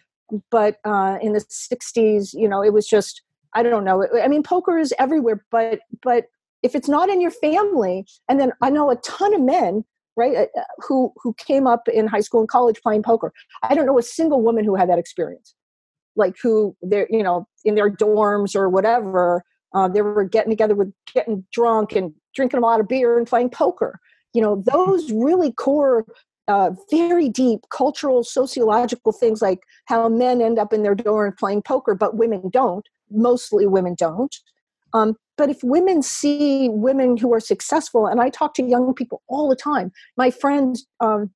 But uh, in the '60s, you know, it was just I don't know. I mean, poker is everywhere, but but if it's not in your family, and then I know a ton of men right uh, who who came up in high school and college playing poker i don't know a single woman who had that experience like who they're you know in their dorms or whatever uh, they were getting together with getting drunk and drinking a lot of beer and playing poker. You know those really core uh, very deep cultural sociological things like how men end up in their dorm playing poker but women don't. Mostly women don't. Um, but if women see women who are successful and i talk to young people all the time my friends um,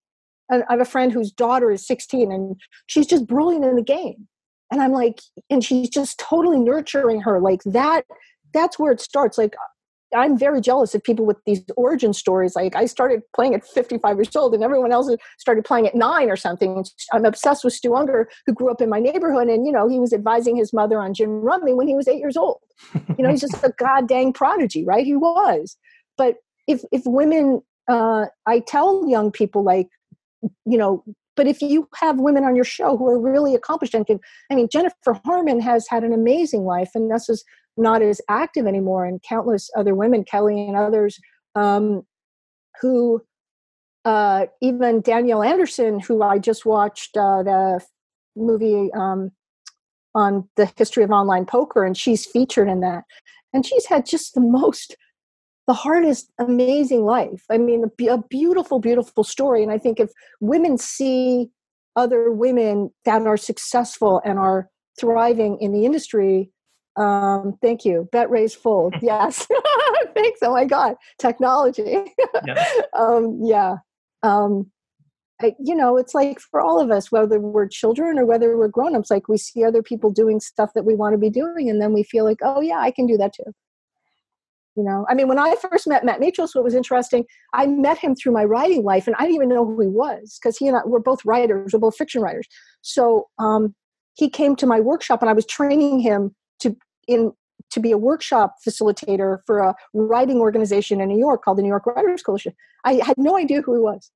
i have a friend whose daughter is 16 and she's just brilliant in the game and i'm like and she's just totally nurturing her like that that's where it starts like i'm very jealous of people with these origin stories like i started playing at 55 years old and everyone else started playing at nine or something i'm obsessed with stu ungar who grew up in my neighborhood and you know he was advising his mother on gin rummy when he was eight years old. You know he's just a god dang prodigy right? He was. But if if women uh, i tell young people like you know but if you have women on your show who are really accomplished and can, I mean, Jennifer Harman has had an amazing life, and this is not as active anymore, and countless other women, Kelly and others, um, who uh, even Danielle Andersen, who I just watched uh, the movie um, on the history of online poker, and she's featured in that. And she's had just the most the hardest amazing life. I mean a, beautiful beautiful story and i think if women see other women that are successful and are thriving in the industry um, thank you. Bet Raise Fold. Yes. Thanks. Oh my god. Technology. Yeah, um, yeah. Um, I, you know it's like for all of us whether we're children or whether we're grown-ups like we see other people doing stuff that we want to be doing and then we feel like oh yeah i can do that too you know? I mean when i first met matt mitchell what was interesting i met him through my writing life and i didn't even know who he was because he and i were both writers we're both fiction writers. So um, he came to my workshop and i was training him to in to be a workshop facilitator for a writing organization in new york called the new york writers coalition. I had no idea who he was.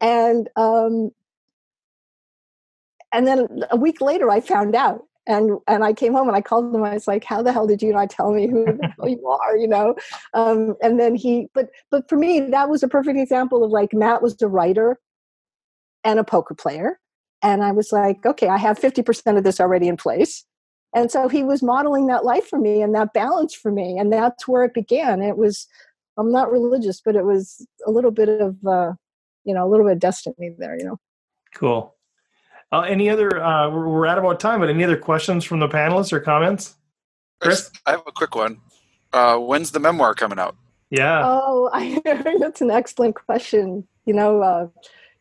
And um, and then a week later i found out and and I came home and I called him. I was like, "How the hell did you not tell me who the hell you are?" You know. Um, and then he, but but for me, that was a perfect example of like Matt was a writer and a poker player, and I was like, "Okay, I have fifty percent of this already in place." And so he was modeling that life for me and that balance for me, and that's where it began. It was, I'm not religious, but it was a little bit of, uh, you know, a little bit of destiny there. You know. Cool. Uh, any other? Uh, we're, we're at about time, but any other questions from the panelists or comments? Chris, I have a quick one. Uh, when's the memoir coming out? Yeah. Oh, I, that's an excellent question. You know, uh,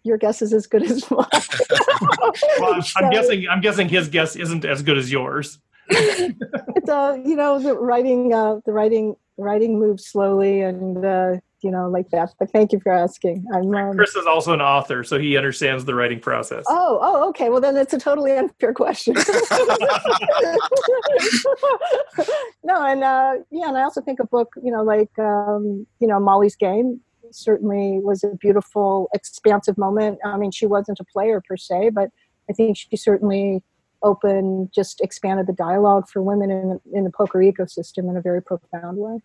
your guess is as good as mine. well, I'm, so, I'm, guessing. I'm guessing his guess isn't as good as yours. it's uh, you know, the writing, uh, the writing, writing moves slowly, and uh, you know, like that. But thank you for asking. I'm um, Chris is also an author, so he understands the writing process. Oh, oh, okay. Well, then that's a totally unfair question. no, and uh, yeah, and I also think a book, you know, like um, you know, Molly's Game certainly was a beautiful, expansive moment. I mean, she wasn't a player per se, but I think she certainly opened, just expanded the dialogue for women in in the poker ecosystem in a very profound way.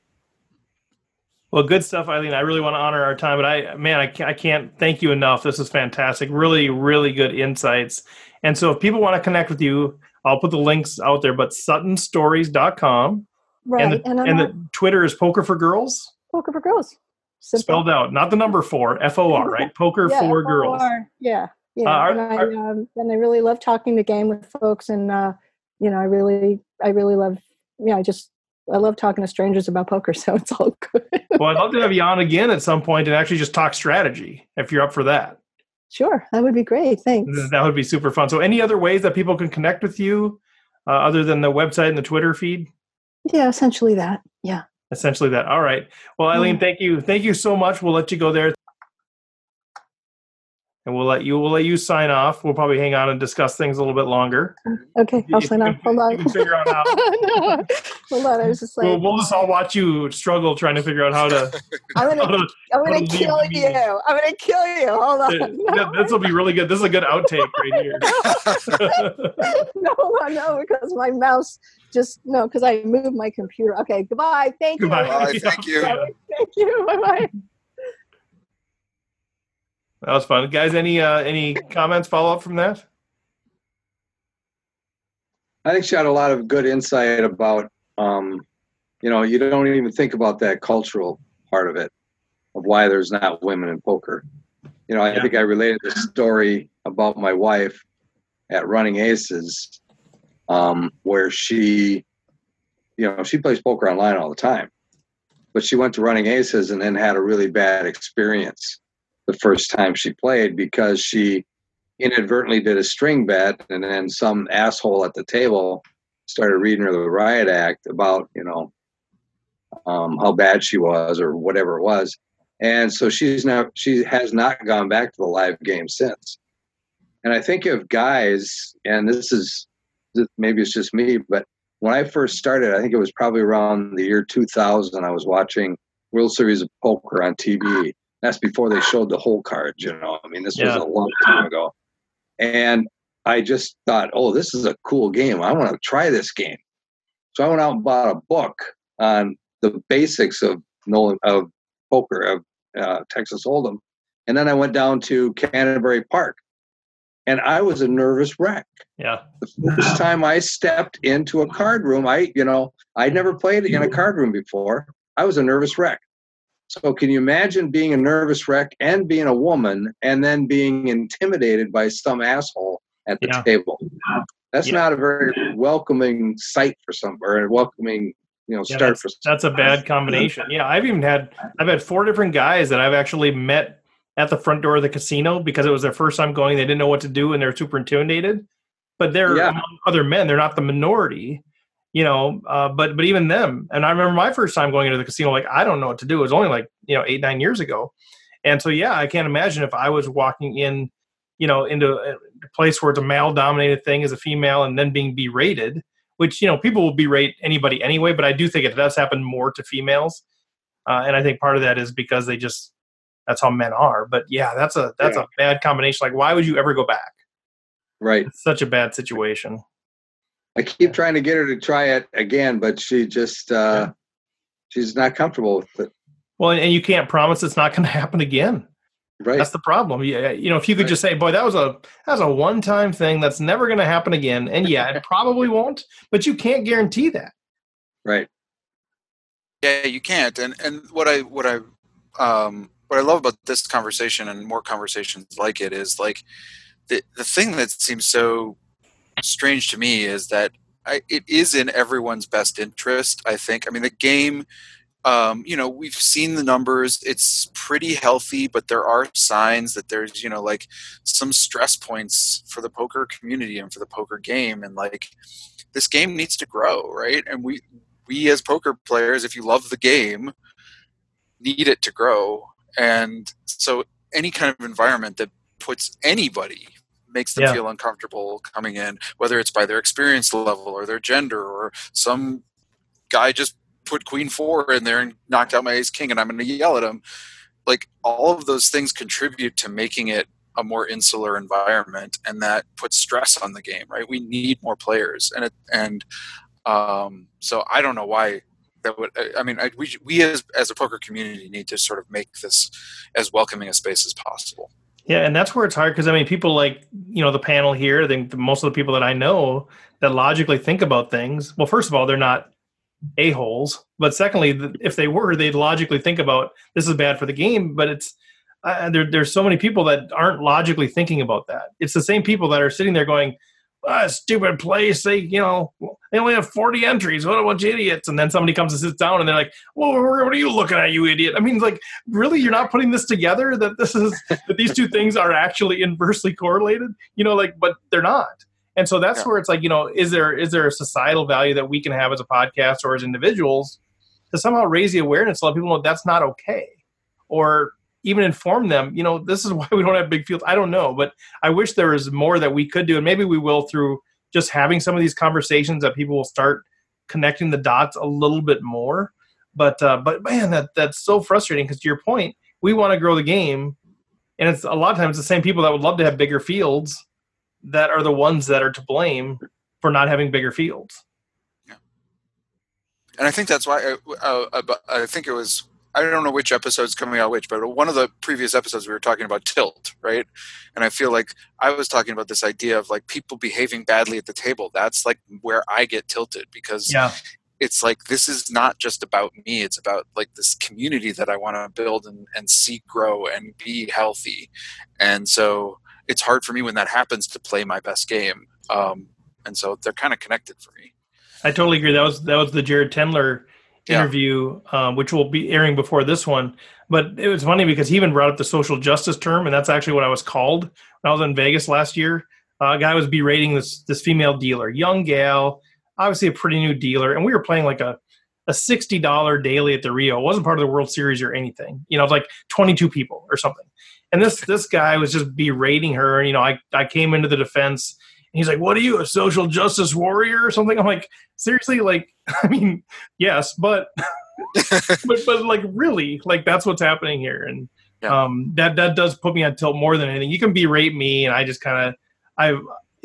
Well, good stuff, Eileen. I really want to honor our time, but I, man, I can't, I can't thank you enough. This is fantastic. Really, really good insights. And so, if people want to connect with you, I'll put the links out there. But SuttonStories.com. Right. And the, and, and the Twitter is Poker for Girls. Poker for Girls. Simple. Spelled out, not the number four, F O R, right? Poker yeah, for Girls. Yeah. Yeah. Uh, are- and, I, are- um, and I really love talking the game with folks. And, uh, you know, I really, I really love, yeah, I just, I love talking to strangers about poker. So it's all good. Well, I'd love to have you on again at some point and actually just talk strategy if you're up for that. sure. That would be great. Thanks. That would be super fun. So, any other ways that people can connect with you uh, other than the website and the Twitter feed? Yeah. Essentially that. Yeah. essentially that all right well eileen Yeah. thank you thank you so much we'll let you go there and we'll let you we'll let you sign off we'll probably hang on and discuss things a little bit longer Okay. I'll If sign off. Hold on. can figure out how no. Hold on. I was just like, we'll, we'll just all watch you struggle trying to figure out how to, I'm gonna, to I'm gonna to kill you. meeting. I'm gonna kill you. Hold on. this will be really good this is a good outtake right here no, no, no, because my mouse just no, because I moved my computer. Okay, goodbye. Thank Goodbye. you. All right, thank you. Thank you. Bye bye. That was fun guys any uh any comments follow up from that I think she had a lot of good insight about, um, you know, you don't even think about that cultural part of it, of why there's not women in poker. You know, I Yeah. think I related the story about my wife at Running Aces, um, where she, you know, she plays poker online all the time, but she went to Running Aces and then had a really bad experience the first time she played because she inadvertently did a string bet and then some asshole at the table started reading her the riot act about you know um, how bad she was or whatever it was. And so she's now she has not gone back to the live game since. And i think of guys and this is maybe it's just me but when i first started i think it was probably around the year 2000 i was watching world series of poker on tv that's before they showed the whole cards you know i mean this Yeah. was a long time ago and I just thought, oh, this is a cool game. I want to try this game. So I went out and bought a book on the basics of Nolan of poker of uh, Texas Hold'em, and then I went down to Canterbury Park, and I was a nervous wreck. yeah The first time I stepped into a card room, I you know I'd never played in a card room before. I was a nervous wreck. So can you imagine being a nervous wreck and being a woman and then being intimidated by some asshole at the Yeah. table? That's Yeah. not a very welcoming sight for some or a welcoming, you know, Yeah, start for that's a bad combination. Yeah, I've even had I've had four different guys that I've actually met at the front door of the casino because it was their first time going. They didn't know what to do and they're super intimidated. But they're Yeah. among other men. They're not the minority, you know. Uh, but but even them. And I remember my first time going into the casino. Like I don't know what to do. It was only like you know eight nine years ago. And so yeah, I can't imagine if I was walking in, you know, into a place where it's a male dominated thing as a female and then being berated which you know people will berate anybody anyway but i do think it does happen more to females uh, and i think part of that is because they just that's how men are but yeah that's a that's Yeah. a bad combination like why would you ever go back right. it's such a bad situation I keep trying to get her to try it again, but she just uh, she's not comfortable with it. well and, and you can't promise it's not going to happen again Right. that's the problem yeah you know if you could Right. just say boy that was a that was a one time thing that's never going to happen again and yeah it probably won't but you can't guarantee that right. Yeah, you can't. And and what I what I um what I love about this conversation and more conversations like it is like the the thing that seems so strange to me is that I, it is in everyone's best interest. I think. I mean, the game. Um, you know, we've seen the numbers. It's pretty healthy, but there are signs that there's, you know, like some stress points for the poker community and for the poker game, and like this game needs to grow, right? And we we as poker players, if you love the game, need it to grow. And so any kind of environment that puts anybody makes them Yeah. feel uncomfortable coming in, whether it's by their experience level or their gender or some guy just put queen four in there and knocked out my ace king and I'm going to yell at him. Like all of those things contribute to making it a more insular environment and that puts stress on the game, right? We need more players and it, and um, so I don't know why that would I- I mean I, we we as as a poker community need to sort of make this as welcoming a space as possible. Yeah, and that's where it's hard because I mean, people like you know the panel here. I think most of the people that I know that logically think about things. Well, first of all, they're not a holes, but secondly, if they were, they'd logically think about this is bad for the game. But it's uh, there. There's so many people that aren't logically thinking about that. It's the same people that are sitting there going, ah, "Stupid place." They you know they only have 40 entries. What a bunch of idiots! And then somebody comes and sits down, and they're like, "Well, what are you looking at, you idiot?" I mean, like really you're not putting this together that this is that these two things are actually inversely correlated you know like but they're not and so that's Yeah. where it's like you know is there is there a societal value that we can have as a podcast or as individuals to somehow raise the awareness let people know that's not okay or even inform them you know this is why we don't have big fields i don't know but i wish there was more that we could do and maybe we will through just having some of these conversations that people will start connecting the dots a little bit more but uh, but man, that that's so frustrating because to your point, we want to grow the game, and it's a lot of times the same people that would love to have bigger fields that are the ones that are to blame for not having bigger fields. Yeah. And I think that's why uh, uh, I think it was I don't know which episode's coming out which, but one of the previous episodes we were talking about tilt, right? And I feel like I was talking about this idea of like people behaving badly at the table. That's like where I get tilted because Yeah, it's like this is not just about me. It's about like this community that I want to build and, and see grow and be healthy. And so it's hard for me when that happens to play my best game. Um, and so they're kind of connected for me. I totally agree. That was that was the Jared Tendler Yeah. interview, um, which will be airing before this one. But it was funny because he even brought up the social justice term, and that's actually what I was called when I was in Vegas last year. Uh, a guy was berating this this female dealer, young gal, obviously a pretty new dealer, and we were playing like a a sixty dollar daily at the Rio. It wasn't part of the World Series or anything. You know, like twenty two people or something. And this this guy was just berating her. And you know, I I came into the defense. He's like, "What are you, a social justice warrior or something?" I'm like, seriously, like, I mean, yes, but but but like really, like that's what's happening here, and Yeah. um, that that does put me on tilt more than anything. You can berate me, and I just kind of I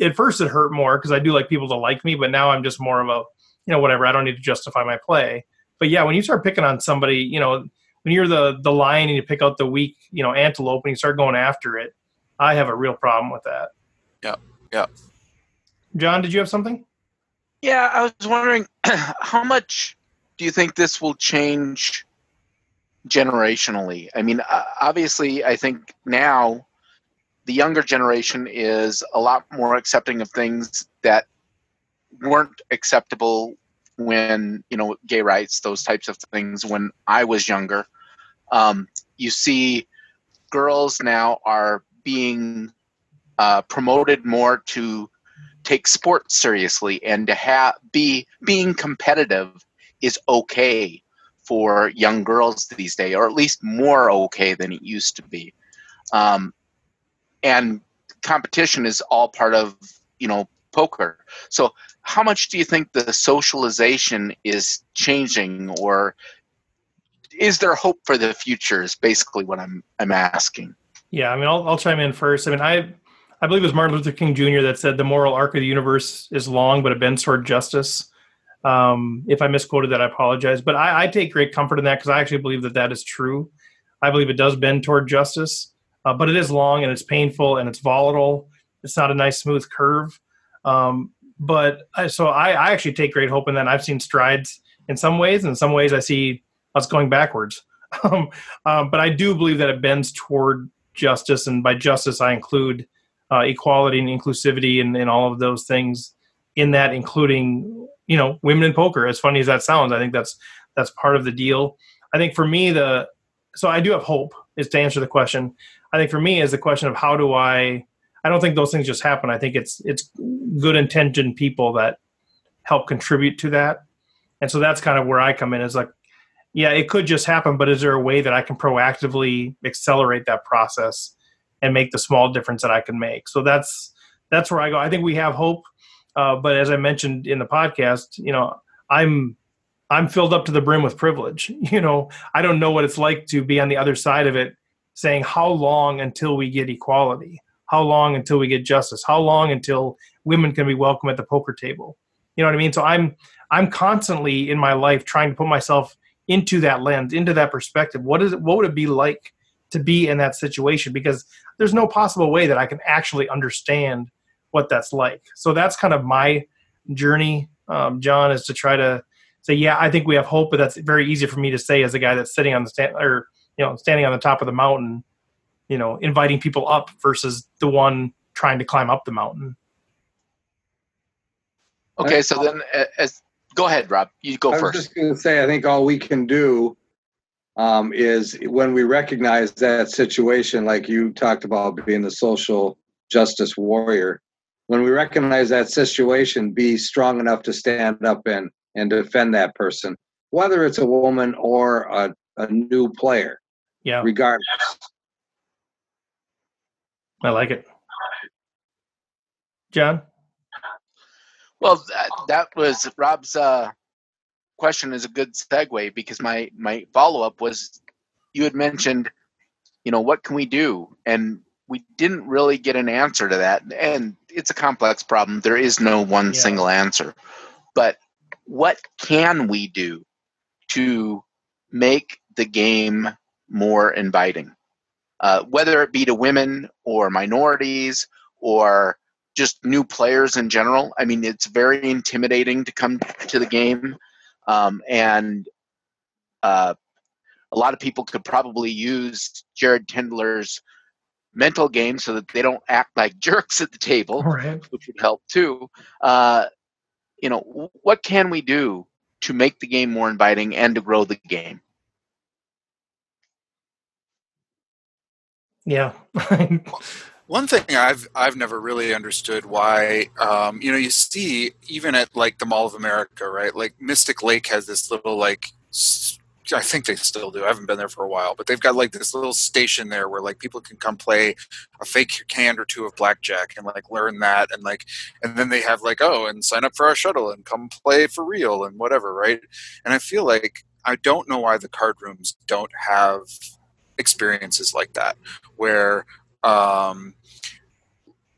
at first it hurt more because I do like people to like me, but now I'm just more of a you know whatever. I don't need to justify my play. But yeah, when you start picking on somebody, you know, when you're the the lion and you pick out the weak, you know, antelope and you start going after it, I have a real problem with that. Yeah, yeah. John, did you have something? Yeah, I was wondering how much do you think this will change generationally? I mean, obviously, I think now the younger generation is a lot more accepting of things that weren't acceptable when, you know, gay rights, those types of things when I was younger. Um, you see girls now are being uh, promoted more to take sports seriously and to have be being competitive is okay for young girls these days or at least more okay than it used to be. Um, and competition is all part of you know poker. So how much do you think the socialization is changing or is there hope for the future is basically what i'm i'm asking. Yeah, I mean, I'll, I'll chime in first. I mean, I I believe it was Martin Luther King Jr. that said the moral arc of the universe is long, but it bends toward justice. Um, if I misquoted that, I apologize. But I, I take great comfort in that because I actually believe that that is true. I believe it does bend toward justice, uh, but it is long and it's painful and it's volatile. It's not a nice smooth curve. Um, but I, so I, I actually take great hope in that. I've seen strides in some ways, and in some ways, I see us going backwards. um, um, but I do believe that it bends toward justice, and by justice, I include uh, equality and inclusivity and, and all of those things in that, including you know women in poker. As funny as that sounds, I think that's that's part of the deal. I think for me, the so I do have hope is to answer the question. I think for me is the question of how do I. I don't think those things just happen. I think it's it's good intentioned people that help contribute to that, and so that's kind of where I come in. Is like yeah, it could just happen, but is there a way that I can proactively accelerate that process and make the small difference that I can make? So that's that's where I go. I think we have hope, uh, but as I mentioned in the podcast, you know, I'm I'm filled up to the brim with privilege. You know, I don't know what it's like to be on the other side of it, saying how long until we get equality, how long until we get justice, how long until women can be welcome at the poker table. You know what I mean? So I'm I'm constantly in my life trying to put myself into that lens, into that perspective. What is it? What would it be like to be in that situation? Because there's no possible way that I can actually understand what that's like. So that's kind of my journey, um, John, is to try to say, yeah, I think we have hope, but that's very easy for me to say as a guy that's sitting on the stand or you know standing on the top of the mountain, you know, inviting people up versus the one trying to climb up the mountain. Okay, so then as go ahead, Rob. You go first. I was first. just going to say, I think all we can do um, is when we recognize that situation, like you talked about being the social justice warrior, when we recognize that situation, be strong enough to stand up and, and defend that person, whether it's a woman or a, a new player, Yeah, regardless. I like it. John? Well, that, that was Rob's uh, question is a good segue because my my follow up was you had mentioned, you know, what can we do, and we didn't really get an answer to that, and it's a complex problem. There is no one Yeah. single answer, but what can we do to make the game more inviting, uh, whether it be to women or minorities or just new players in general. I mean, it's very intimidating to come to the game, um, and uh, a lot of people could probably use Jared Tendler's mental game so that they don't act like jerks at the table, right. which would help too. Uh, you know, what can we do to make the game more inviting and to grow the game? Yeah. One thing I've I've never really understood why um, you know you see even at like the Mall of America right? Like Mystic Lake has this little like I think they still do. I haven't been there for a while but they've got like this little station there where like people can come play a fake hand or two of blackjack and like learn that and like and then they have like oh and sign up for our shuttle and come play for real and whatever right? And I feel like I don't know why the card rooms don't have experiences like that where um,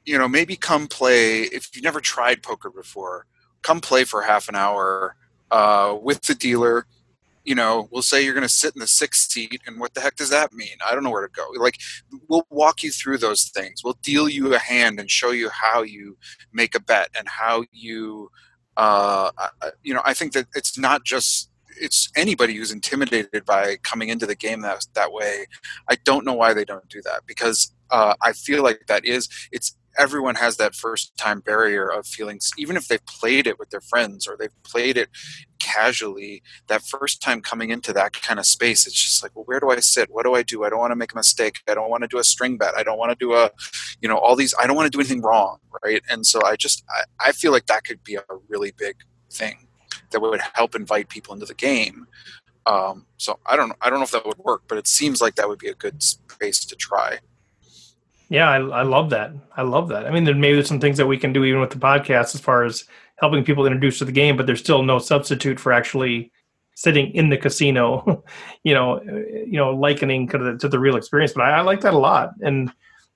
you know, maybe come play if you've never tried poker before. Come play for half an hour uh, with the dealer. You know, we'll say you're going to sit in the sixth seat, and what the heck does that mean? I don't know where to go. Like, we'll walk you through those things. We'll deal you a hand and show you how you make a bet and how you, uh, you know, I think that it's not just it's anybody who's intimidated by coming into the game that that way. I don't know why they don't do that because uh, I feel like that is it's everyone has that first time barrier of feelings even if they've played it with their friends or they've played it casually that first time coming into that kind of space it's just like well where do i sit? What do i do? I don't want to make a mistake. I don't want to do a string bet i don't want to do a you know all these i don't want to do anything wrong right? And so i just I, I feel like that could be a really big thing that would help invite people into the game. Um, so i don't i don't know if that would work but it seems like that would be a good space to try Yeah, I, I love that. I love that. I mean, there maybe there's some things that we can do even with the podcast as far as helping people introduce to the game, but there's still no substitute for actually sitting in the casino. you know, uh, you know, likening kind of to the real experience. But I, I like that a lot, and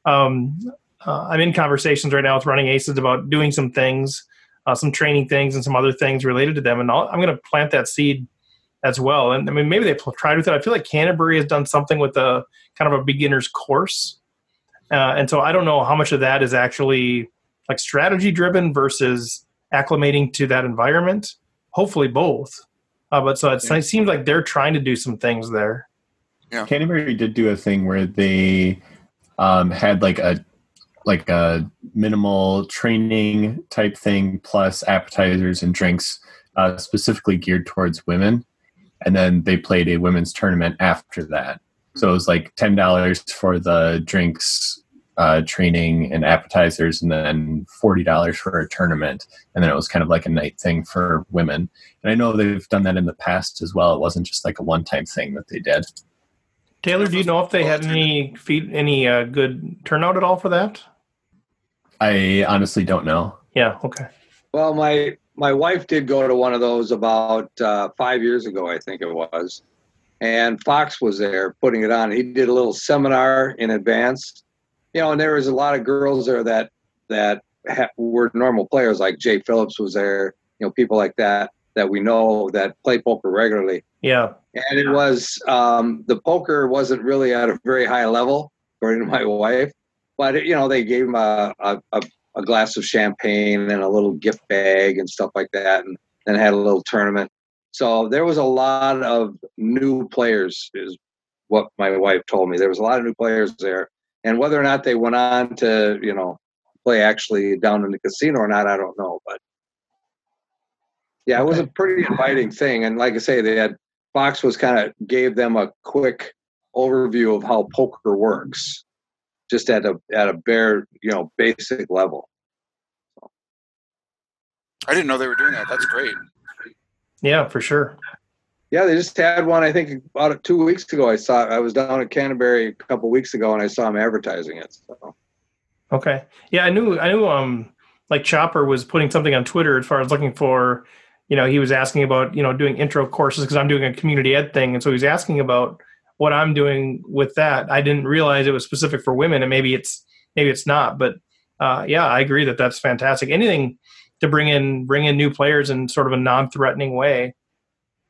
um, uh, I'm in conversations right now with Running Aces about doing some things, uh, some training things, and some other things related to them. And I'll, I'm going to plant that seed as well. And I mean, maybe they pl- tried with it. I feel like Canterbury has done something with a kind of a beginner's course. Uh, and so I don't know how much of that is actually like strategy driven versus acclimating to that environment. Hopefully both. Uh, but so it's, it seems like they're trying to do some things there. Yeah. Canterbury did do a thing where they um, had like a like a minimal training type thing plus appetizers and drinks uh, specifically geared towards women, and then they played a women's tournament after that. So it was like ten dollars for the drinks uh, training and appetizers, and then forty dollars for a tournament, and then it was kind of like a night thing for women. And I know they've done that in the past as well. It wasn't just like a one-time thing that they did. Taylor, do you know if they had any feed, any uh, good turnout at all for that? I honestly don't know. Yeah. Okay. Well, my my wife did go to one of those about uh, five years ago, I think it was, and Fox was there putting it on. He did a little seminar in advance, you know, and there was a lot of girls there that that ha- were normal players, like Jay Phillips was there, you know, people like that that we know that play poker regularly. Yeah. And it was um, the poker wasn't really at a very high level, according to my wife. But you know, they gave him a, a, a, a glass of champagne and a little gift bag and stuff like that, and then had a little tournament. So there was a lot of new players, is what my wife told me. There was a lot of new players there, and whether or not they went on to you know play actually down in the casino or not, I don't know. But yeah, it was a pretty inviting thing, and like I say, they had Fox was kind of gave them a quick overview of how poker works, just at a at a bare you know basic level. I didn't know they were doing that. That's great. Yeah, for sure. Yeah, they just had one. I think about two weeks ago. I saw. I was down at Canterbury a couple weeks ago, and I saw them advertising it. So. Okay. Yeah, I knew. I knew. Um, like Chopper was putting something on Twitter as far as looking for. You know, he was asking about you know doing intro courses because I'm doing a community ed thing, and so he was asking about what I'm doing with that. I didn't realize it was specific for women, and maybe it's maybe it's not. But uh, yeah, I agree that that's fantastic. Anything to bring in bring in new players in sort of a non-threatening way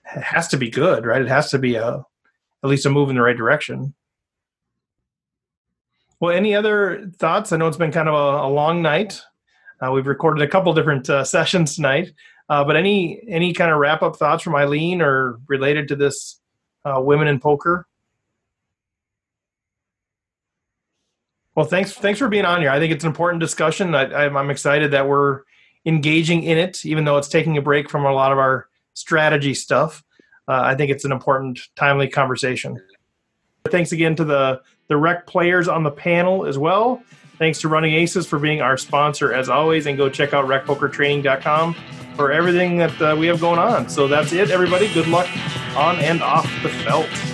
has to be good, right? It has to be a at least a move in the right direction. Well, any other thoughts? I know it's been kind of a, a long night. Uh, we've recorded a couple different uh, sessions tonight, uh, but any any kind of wrap up thoughts from Eileen or related to this uh, women in poker? Well, thanks thanks for being on here. I think it's an important discussion. I, I'm excited that we're engaging in it, even though it's taking a break from a lot of our strategy stuff. Uh, I think it's an important, timely conversation. Thanks again to the the rec players on the panel as well. Thanks to Running Aces for being our sponsor as always, and go check out recpokertraining.com for everything that uh, we have going on. So that's it, everybody. Good luck on and off the felt.